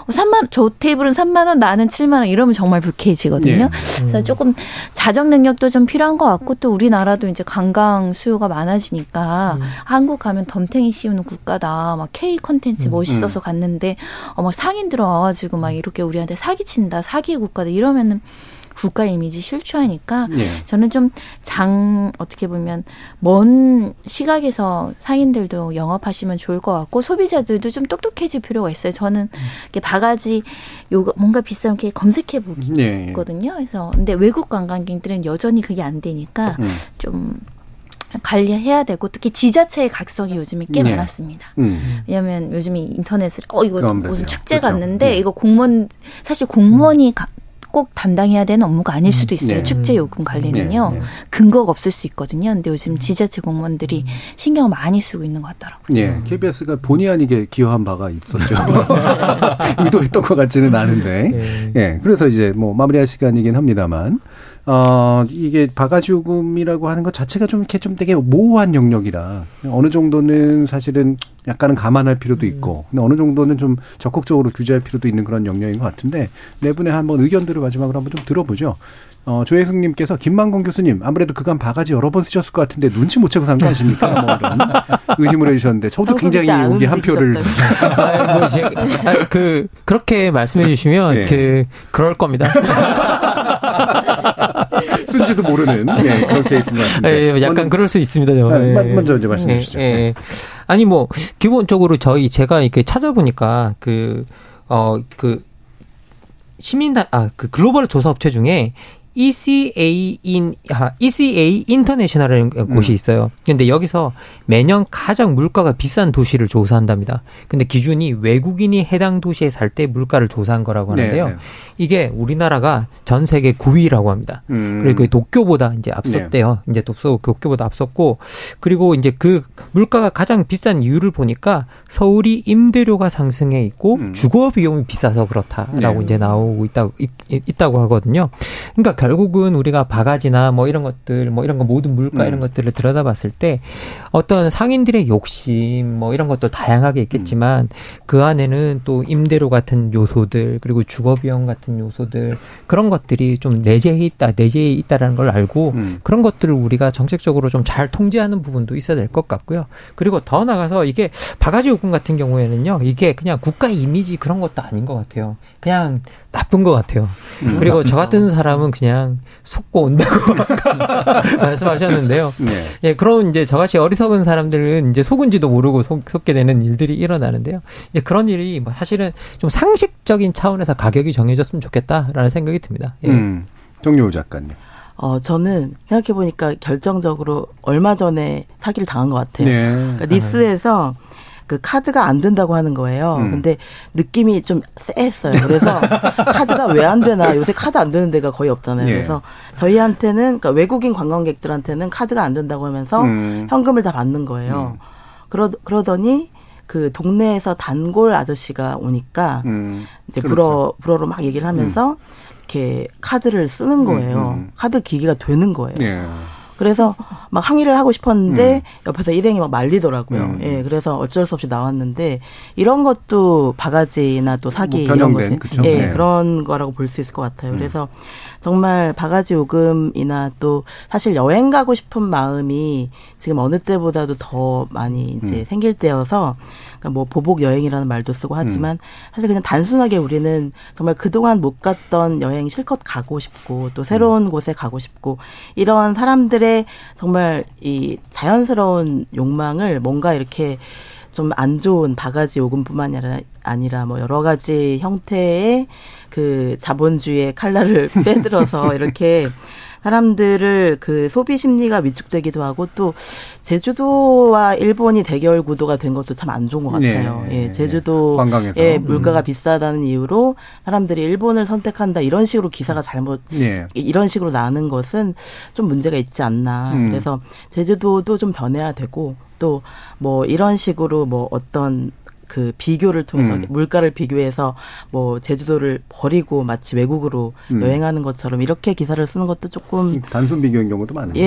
3만 저 테이블은 3만 원 나는 7만 원 이러면 정말 불쾌해지거든요. 네. 그래서 조금 자정 능력도 좀 필요한 것 같고 또 우리나라도 이제 관광 수요가 많아지니까 음. 한국 가면 덤탱이 씌우는 국가다. 막 K 콘텐츠 음. 멋있어서 음. 갔는데 어 막 상인 들어와가지고 막 이렇게 우리한테 사기친다, 사기 국가다 이러면은 국가 이미지 실추하니까 네. 저는 좀 장 어떻게 보면 먼 시각에서 상인들도 영업하시면 좋을 것 같고 소비자들도 좀 똑똑해질 필요가 있어요. 저는 음. 이렇게 바가지 요거 뭔가 비싼 게 검색해 보거든요. 네. 그래서 근데 외국 관광객들은 여전히 그게 안 되니까 음. 좀 관리해야 되고 특히 지자체의 각성이 요즘에 꽤 네. 많았습니다. 음. 왜냐하면 요즘에 인터넷을 어 이거 무슨 축제 그렇죠. 갔는데 네. 이거 공무원 사실 공무원이 음. 꼭 담당해야 되는 업무가 아닐 수도 있어요. 네. 축제 요금 관리는요. 네. 네. 근거가 없을 수 있거든요. 근데 요즘 지자체 공무원들이 신경을 많이 쓰고 있는 것 같더라고요. 네. KBS가 본의 아니게 기여한 바가 있었죠. <laughs> 의도했던 것 같지는 않은데. 네. 예. 그래서 이제 뭐 마무리할 시간이긴 합니다만 어, 이게 바가지 요금이라고 하는 것 자체가 좀 이렇게 좀 되게 모호한 영역이라 어느 정도는 사실은 약간은 감안할 필요도 있고 근데 어느 정도는 좀 적극적으로 규제할 필요도 있는 그런 영역인 것 같은데 네 분의 한번 의견들을 마지막으로 한번 좀 들어보죠. 어, 조혜승님께서 김만건 교수님 아무래도 그간 바가지 여러 번 쓰셨을 것 같은데 눈치 못 채고 산 거 아십니까? 뭐 이런 <laughs> 의심을 해주셨는데 저도 굉장히 여기 한 표를 아, <laughs> 뭐 이제, 아, 그 그렇게 말씀해 주시면 네. 그 그럴 겁니다. <laughs> 쓴지도 모르는 네, 그런 케이스인 것 같은데. 예, 약간 그럴 수 있습니다. 저. 네, 예. 먼저 이제 말씀해 주시죠. 예, 예. 아니 뭐 기본적으로 저희 제가 이렇게 찾아보니까 그 어, 그 시민단, 아, 그 글로벌 조사 업체 중에 ECA 인 아, ECA 인터내셔널이라는 음. 곳이 있어요. 근데 여기서 매년 가장 물가가 비싼 도시를 조사한답니다. 근데 기준이 외국인이 해당 도시에 살 때 물가를 조사한 거라고 하는데요. 네, 네. 이게 우리나라가 전 세계 9위라고 합니다. 음. 그리고 도쿄보다 이제 앞섰대요. 네. 이제 도쿄 도쿄보다 앞섰고 그리고 이제 그 물가가 가장 비싼 이유를 보니까 서울이 임대료가 상승해 있고 음. 주거 비용이 비싸서 그렇다라고 네. 이제 나오고 있다고 있, 다고 하거든요. 그러니까 결국은 우리가 바가지나 뭐 이런 것들 뭐 이런 거 모든 물가 음. 이런 것들을 들여다봤을 때 어떤 상인들의 욕심 뭐 이런 것도 다양하게 있겠지만 음. 그 안에는 또 임대료 같은 요소들 그리고 주거 비용 같은 요소들 그런 것들이 좀 내재해 있다 내재해 있다라는 걸 알고 음. 그런 것들을 우리가 정책적으로 좀 잘 통제하는 부분도 있어야 될 것 같고요. 그리고 더 나가서 이게 바가지 요금 같은 경우에는요 이게 그냥 국가 이미지 그런 것도 아닌 것 같아요. 그냥 나쁜 것 같아요. 음, 그리고 저 같은 사람은 그냥 속고 온다고 <laughs> 말씀하셨는데요. 네. 예, 그럼 이제 저같이 어리석은 사람들은 이제 속은지도 모르고 속, 속게 되는 일들이 일어나는데요. 이제 그런 일이 뭐 사실은 좀 상식적인 차원에서 가격이 정해졌으면 좋겠다라는 생각이 듭니다. 예. 음, 정유 작가님. 어, 저는 생각해보니까 결정적으로 얼마 전에 사기를 당한 것 같아요. 네. 그러니까 니스에서 아. 그 카드가 안 된다고 하는 거예요. 음. 근데 느낌이 좀 쎄했어요. 그래서 <laughs> 카드가 왜 안 되나 요새 카드 안 되는 데가 거의 없잖아요. 예. 그래서 저희한테는 그러니까 외국인 관광객들한테는 카드가 안 된다고 하면서 음. 현금을 다 받는 거예요. 음. 그러 그러더니 그 동네에서 단골 아저씨가 오니까 음. 이제 그렇죠. 불어 불어로 막 얘기를 하면서 음. 이렇게 카드를 쓰는 거예요. 음, 카드 기계가 되는 거예요. 예. 그래서 막 항의를 하고 싶었는데 음. 옆에서 일행이 막 말리더라고요. 음. 예, 그래서 어쩔 수 없이 나왔는데 이런 것도 바가지나 또 사기 뭐 이런 것에 예, 네. 그런 거라고 볼 수 있을 것 같아요. 음. 그래서 정말 바가지 요금이나 또 사실 여행 가고 싶은 마음이 지금 어느 때보다도 더 많이 이제 음. 생길 때여서 그러니까 뭐 보복 여행이라는 말도 쓰고 하지만 음. 사실 그냥 단순하게 우리는 정말 그동안 못 갔던 여행 실컷 가고 싶고 또 새로운 음. 곳에 가고 싶고 이런 사람들의 정말 이 자연스러운 욕망을 뭔가 이렇게 좀 안 좋은 바가지 요금뿐만 아니라 아니라 뭐 여러 가지 형태의 그 자본주의의 칼날을 <laughs> 빼들어서 이렇게 사람들을 그 소비 심리가 위축되기도 하고 또 제주도와 일본이 대결 구도가 된 것도 참 안 좋은 것 같아요. 네. 예, 제주도 예, 물가가 음. 비싸다는 이유로 사람들이 일본을 선택한다 이런 식으로 기사가 잘못 네. 이런 식으로 나는 것은 좀 문제가 있지 않나. 음. 그래서 제주도도 좀 변해야 되고 또 뭐 이런 식으로 뭐 어떤 그 비교를 통해서 음. 물가를 비교해서 뭐 제주도를 버리고 마치 외국으로 음. 여행하는 것처럼 이렇게 기사를 쓰는 것도 조금 단순 비교인 경우도 많아요. 예,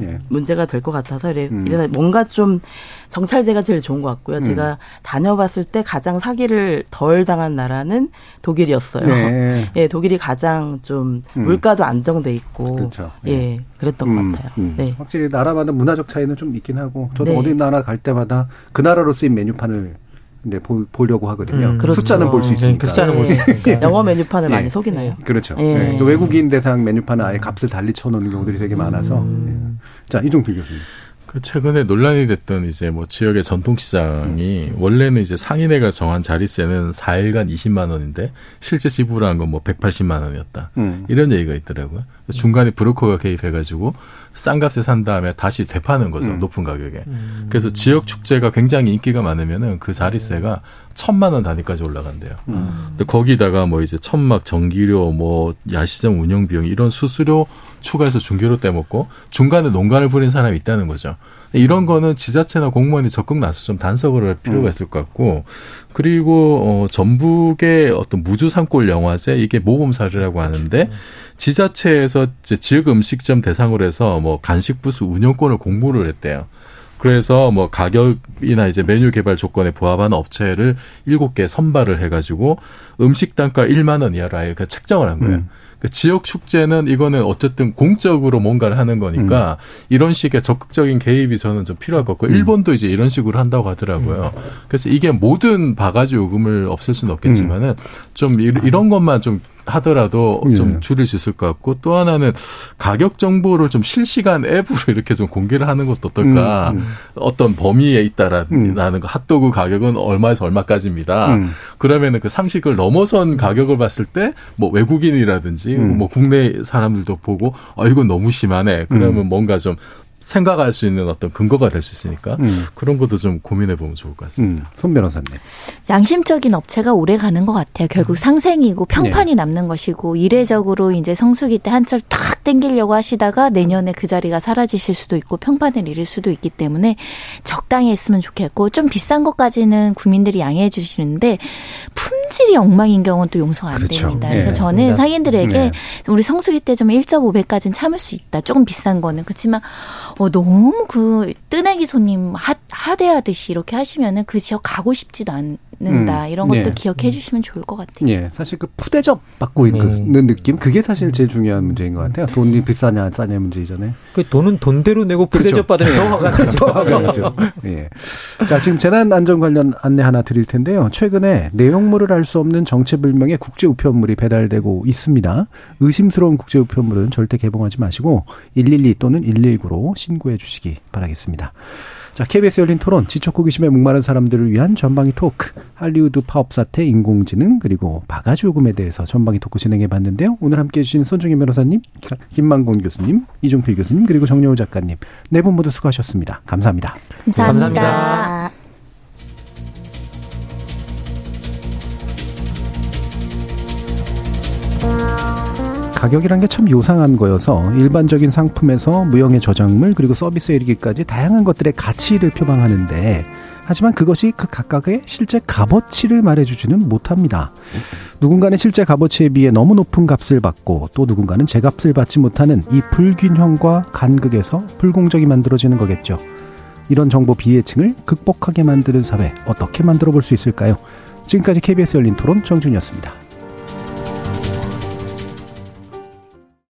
예. 문제가 될 것 같아서 이래, 음. 이래 뭔가 좀 정찰제가 제일 좋은 것 같고요. 음. 제가 다녀봤을 때 가장 사기를 덜 당한 나라는 독일이었어요. 네. <laughs> 예, 독일이 가장 좀 음. 물가도 안정돼 있고 그렇죠. 예, 예 그랬던 것 음, 같아요. 네. 확실히 나라마다 문화적 차이는 좀 있긴 하고 저도 네. 어디 나라 갈 때마다 그 나라로 쓰인 메뉴판을 네, 보, 려고 하거든요. 음, 그렇죠. 숫자는 볼 수 있으니까. 그 숫자는 볼 수 있으니까. 영어 <laughs> 메뉴판을 네. 많이 속이나요? 그렇죠. 예. 네. 그 외국인 대상 메뉴판은 아예 값을 달리 쳐놓는 경우들이 되게 많아서. 음. 네. 자, 이종필 교수님. 그 최근에 논란이 됐던 이제 뭐 지역의 전통시장이 음. 원래는 이제 상인회가 정한 자리세는 4일간 20만 원인데 실제 지불한 건 뭐 180만 원이었다. 음. 이런 얘기가 있더라고요. 중간에 브로커가 개입해가지고 싼 값에 산 다음에 다시 되파는 거죠. 음. 높은 가격에. 음. 그래서 지역 축제가 굉장히 인기가 많으면은 그 자리세가 천만 원 단위까지 올라간대요. 음. 근데 거기다가 뭐 이제 천막, 전기료, 뭐 야시장 운영 비용 이런 수수료 추가해서 중개로 떼먹고 중간에 농간을 부린 사람이 있다는 거죠. 이런 거는 지자체나 공무원이 적극 나서 좀 단속을 할 필요가 음. 있을 것 같고 그리고 어 전북의 어떤 무주 산골 영화제 이게 모범 사례라고 하는데 그렇죠. 지자체에서 이제 지역 음식점 대상으로 해서 뭐 간식 부스 운영권을 공모를 했대요. 그래서 뭐 가격이나 이제 메뉴 개발 조건에 부합하는 업체를 일곱 개 선발을 해가지고 음식 단가 1만 원 이하로 아예 그 책정을 한 거예요. 음. 그 지역 축제는 이거는 어쨌든 공적으로 뭔가를 하는 거니까 음. 이런 식의 적극적인 개입이 저는 좀 필요할 것 같고 음. 일본도 이제 이런 식으로 한다고 하더라고요. 음. 그래서 이게 모든 바가지 요금을 없앨 수는 없겠지만은 음. 좀 이런 것만 좀 하더라도 좀 예. 줄일 수 있을 것 같고 또 하나는 가격 정보를 좀 실시간 앱으로 이렇게 좀 공개를 하는 것도 어떨까 음, 음. 어떤 범위에 있다라는 음. 거 핫도그 가격은 얼마에서 얼마까지입니다. 음. 그러면은 그 상식을 넘어선 가격을 봤을 때 뭐 외국인이라든지 음. 뭐 국내 사람들도 보고 아 이건 너무 심하네. 그러면 음. 뭔가 좀 생각할 수 있는 어떤 근거가 될 수 있으니까 음. 그런 것도 좀 고민해 보면 좋을 것 같습니다. 음. 손 변호사님. 양심적인 업체가 오래 가는 것 같아요. 결국 상생이고 평판이 네. 남는 것이고 이례적으로 이제 성수기 때 한철 탁 땡기려고 하시다가 내년에 그 자리가 사라지실 수도 있고 평판을 잃을 수도 있기 때문에 적당히 했으면 좋겠고 좀 비싼 것까지는 국민들이 양해해 주시는데 품질이 엉망인 경우는 또 용서가 안 그렇죠. 됩니다. 그래서 네, 저는 맞습니다. 상인들에게 네. 우리 성수기 때 좀 1.5배까지는 참을 수 있다. 조금 비싼 거는 그렇지만 어, 너무 그 뜨내기 손님 하, 하대하듯이 이렇게 하시면은 그 지역 가고 싶지도 않, 는다 음. 이런 것도 예. 기억해 주시면 좋을 것 같아요. 예, 사실 그 푸대접 받고 음. 있는 느낌 그게 사실 제일 중요한 문제인 것 같아요. 돈이 비싸냐 싸냐 문제이잖아요. 그 돈은 돈대로 내고 푸대접 그렇죠. 받으면 더 화가 나죠. 더 화가 나죠. <laughs> 예. 자, 지금 재난 안전 관련 안내 하나 드릴 텐데요. 최근에 내용물을 알 수 없는 정체불명의 국제 우편물이 배달되고 있습니다. 의심스러운 국제 우편물은 절대 개봉하지 마시고 112 또는 119로 신고해 주시기 바라겠습니다. 자, KBS 열린 토론, 지적 호기심에 목마른 사람들을 위한 전방위 토크, 할리우드 파업 사태, 인공지능, 그리고 바가지 요금에 대해서 전방위 토크 진행해 봤는데요. 오늘 함께 해주신 손정희 변호사님, 김만곤 교수님, 이종필 교수님, 그리고 정여우 작가님, 네 분 모두 수고하셨습니다. 감사합니다. 감사합니다. 감사합니다. 가격이란 게 참 요상한 거여서 일반적인 상품에서 무형의 저작물 그리고 서비스에 이르기까지 다양한 것들의 가치를 표방하는데 하지만 그것이 그 각각의 실제 값어치를 말해주지는 못합니다. 누군가는 실제 값어치에 비해 너무 높은 값을 받고 또 누군가는 제 값을 받지 못하는 이 불균형과 간극에서 불공정이 만들어지는 거겠죠. 이런 정보 비해층을 극복하게 만드는 사회 어떻게 만들어 볼 수 있을까요? 지금까지 KBS 열린 토론 정준이었습니다.